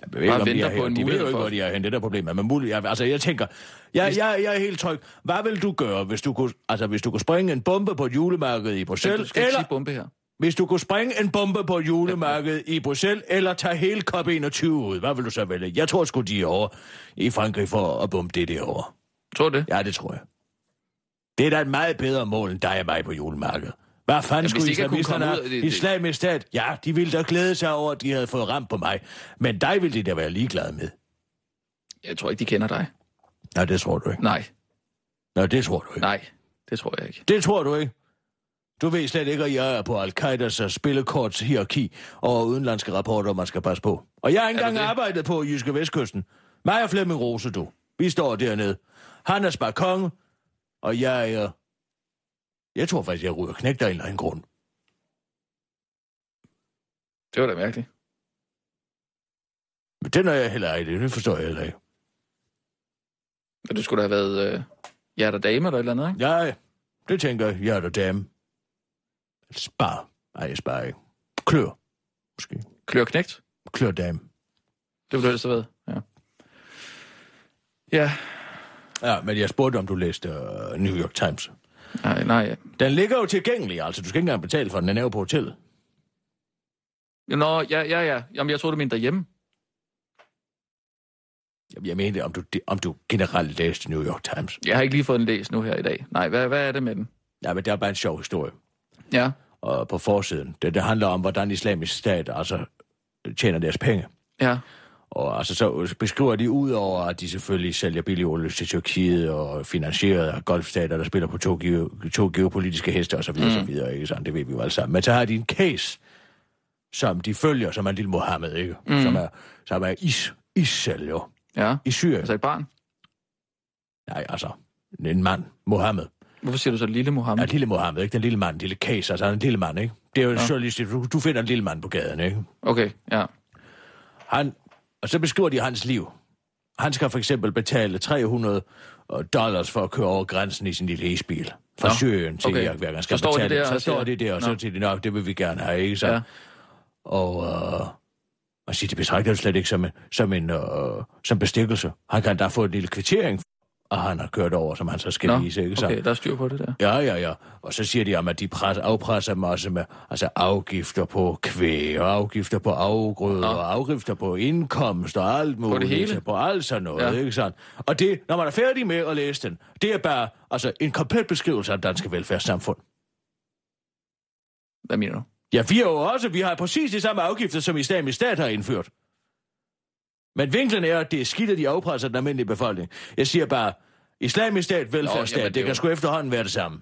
Speaker 4: Jeg ved ikke, om de, er,
Speaker 5: på en
Speaker 4: de ved jo ikke, hvor de er hen. Det der problem er. Men muligt, jeg, altså, jeg tænker, jeg, jeg, jeg er helt tryg. Hvad vil du gøre, hvis du kunne, altså, hvis du kunne springe en bombe på et julemarked i
Speaker 5: Men
Speaker 4: Bruxelles?
Speaker 5: du skal ikke
Speaker 4: Eller
Speaker 5: sige bombe her.
Speaker 4: Hvis du kunne springe en bombe på et julemarked i Bruxelles, eller tage hele COP21 ud, hvad vil du så vælge? Jeg tror sgu, de er over i Frankrig for at bombe det derovre.
Speaker 5: Tror du det?
Speaker 4: Ja, det tror jeg. Det er da et meget bedre mål, end dig og mig på julemarkedet. Hvad fanden
Speaker 5: hvis
Speaker 4: skulle islamisterne have?
Speaker 5: ud det- det-
Speaker 4: Islamisk stat? Ja, de ville da glæde sig over, at de havde fået ramt på mig. Men dig ville de da være ligeglade med.
Speaker 5: Jeg tror ikke, de kender dig.
Speaker 4: Nej, det tror du ikke.
Speaker 5: Nej,
Speaker 4: Nej, det tror du ikke.
Speaker 5: nej, det tror jeg ikke.
Speaker 4: Det tror du ikke. Du ved slet ikke, at jeg er på Al-Qaidas uh, spillekorts hierarki og udenlandske rapporter, man skal passe på. Og jeg har ikke engang
Speaker 5: det?
Speaker 4: arbejdet på Jyske Vestkysten. Mig og Flemming Rose, du. Vi står dernede. Han er sparkonge, og jeg er... Jeg tror faktisk, jeg ryger knægt af en eller anden grund.
Speaker 5: Det var da mærkeligt.
Speaker 4: Men den er jeg heller ikke. Det forstår jeg heller ikke.
Speaker 5: Men du skulle da have været øh, hjerte dame eller et eller andet, ikke?
Speaker 4: Ja, det tænker jeg. Er der dame. Spar. Nej, jeg sparer ikke. Klør. Måske.
Speaker 5: Klør knægt.
Speaker 4: Klør dame.
Speaker 5: Det ville du ellers have været, ja. Ja,
Speaker 4: Ja, men jeg spurgte, om du læste uh, New York Times.
Speaker 5: nej, nej.
Speaker 4: Den ligger jo tilgængelig, altså. Du skal ikke engang betale for den. Den er jo på hotellet.
Speaker 5: Nå, ja, ja, ja. Jamen, jeg tror, du mente derhjemme.
Speaker 4: Jamen, Jeg mener, om du, om du generelt læste New York Times.
Speaker 5: Jeg har ikke lige fået den læst nu her i dag. Nej, hvad, hvad er det med den?
Speaker 4: Ja, men det er bare en sjov historie.
Speaker 5: Ja,
Speaker 4: Og på forsiden. Det, det handler om, hvordan islamisk stat altså tjener deres penge.
Speaker 5: ja.
Speaker 4: Og altså, så beskriver de ud over, at de selvfølgelig sælger billig olie til Tyrkiet og finansieret af golfstater, der spiller på to, geo, to geopolitiske heste osv. Mm. så videre, ikke sådan? Det ved vi jo alle sammen. Men så har de en case, som de følger, som er en lille Mohammed, ikke? Mm. Som er, som er is, jo.
Speaker 5: Ja,
Speaker 4: I Syrien.
Speaker 5: altså et barn.
Speaker 4: Nej, altså, en mand, Mohammed.
Speaker 5: Hvorfor siger du så lille Mohammed?
Speaker 4: Ja, lille Mohammed, ikke? Den lille mand, en lille case, altså en lille mand, ikke? Det er jo ja. journalistisk. Du, du finder en lille mand på gaden, ikke?
Speaker 5: Okay, ja.
Speaker 4: Han, og så beskriver de hans liv. Han skal for eksempel betale 300 dollars for at køre over grænsen i sin lille e-bil. Fra
Speaker 5: Nå,
Speaker 4: Syrien til
Speaker 5: okay.
Speaker 4: Irak, hver gang skal
Speaker 5: Så
Speaker 4: betale.
Speaker 5: der
Speaker 4: så
Speaker 5: og
Speaker 4: står
Speaker 5: siger-
Speaker 4: de der, og så
Speaker 5: Nå.
Speaker 4: siger de, nok, det vil vi gerne have, ikke så?
Speaker 5: Ja.
Speaker 4: Og, øh, og siger, de betragter det slet ikke som en, som en øh, som bestikkelse. Han kan da få en lille kvittering, og han har kørt over, som han så skal
Speaker 5: Nå,
Speaker 4: vise, ikke så?
Speaker 5: okay, der er styr på det der.
Speaker 4: Ja, ja, ja. Og så siger de om, at de pres, afpresser også med altså afgifter på kvæg, og afgifter på afgrøder,
Speaker 5: Nå.
Speaker 4: og afgifter på indkomst og alt muligt.
Speaker 5: hele?
Speaker 4: så På alt sådan noget,
Speaker 5: Ja.
Speaker 4: ikke sandt? Og det, når man er færdig med at læse den, det er bare altså, en komplet beskrivelse af det danske velfærdssamfund.
Speaker 5: Hvad mener du?
Speaker 4: Ja, vi har jo også, vi har præcis de samme afgifter, som islamisk stat har indført. Men vinklen er, at det er skidt, at de afpresser den almindelige befolkning. Jeg siger bare, islamisk stat, velfærdsstat,
Speaker 5: jamen,
Speaker 4: det,
Speaker 5: det
Speaker 4: kan
Speaker 5: jo-
Speaker 4: sgu efterhånden være det samme.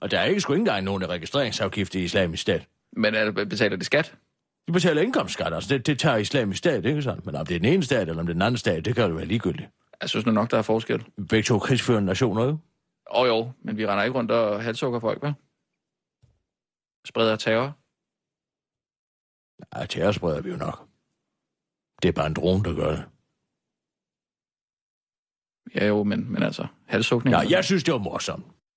Speaker 4: Og der er ikke sgu ikke engang nogen registreringsafgift i islamisk stat.
Speaker 5: Men er, det- betaler det skat?
Speaker 4: De betaler indkomstskat, altså det, det tager islamisk stat, ikke sådan? Men om det er den ene stat, eller om det er den anden stat, det kan jo være ligegyldigt.
Speaker 5: Jeg synes nu nok, der er forskel.
Speaker 4: Begge to krigsførende nationer, jo.
Speaker 5: Åh oh, jo, men vi render ikke rundt og halshugger folk, vel? Spreder terror.
Speaker 4: Ja, terror spreder vi jo nok. Det er bare en drone, der gør det.
Speaker 5: Ja jo, men, men altså, halshugning.
Speaker 4: Ja, jeg synes, det var morsomt.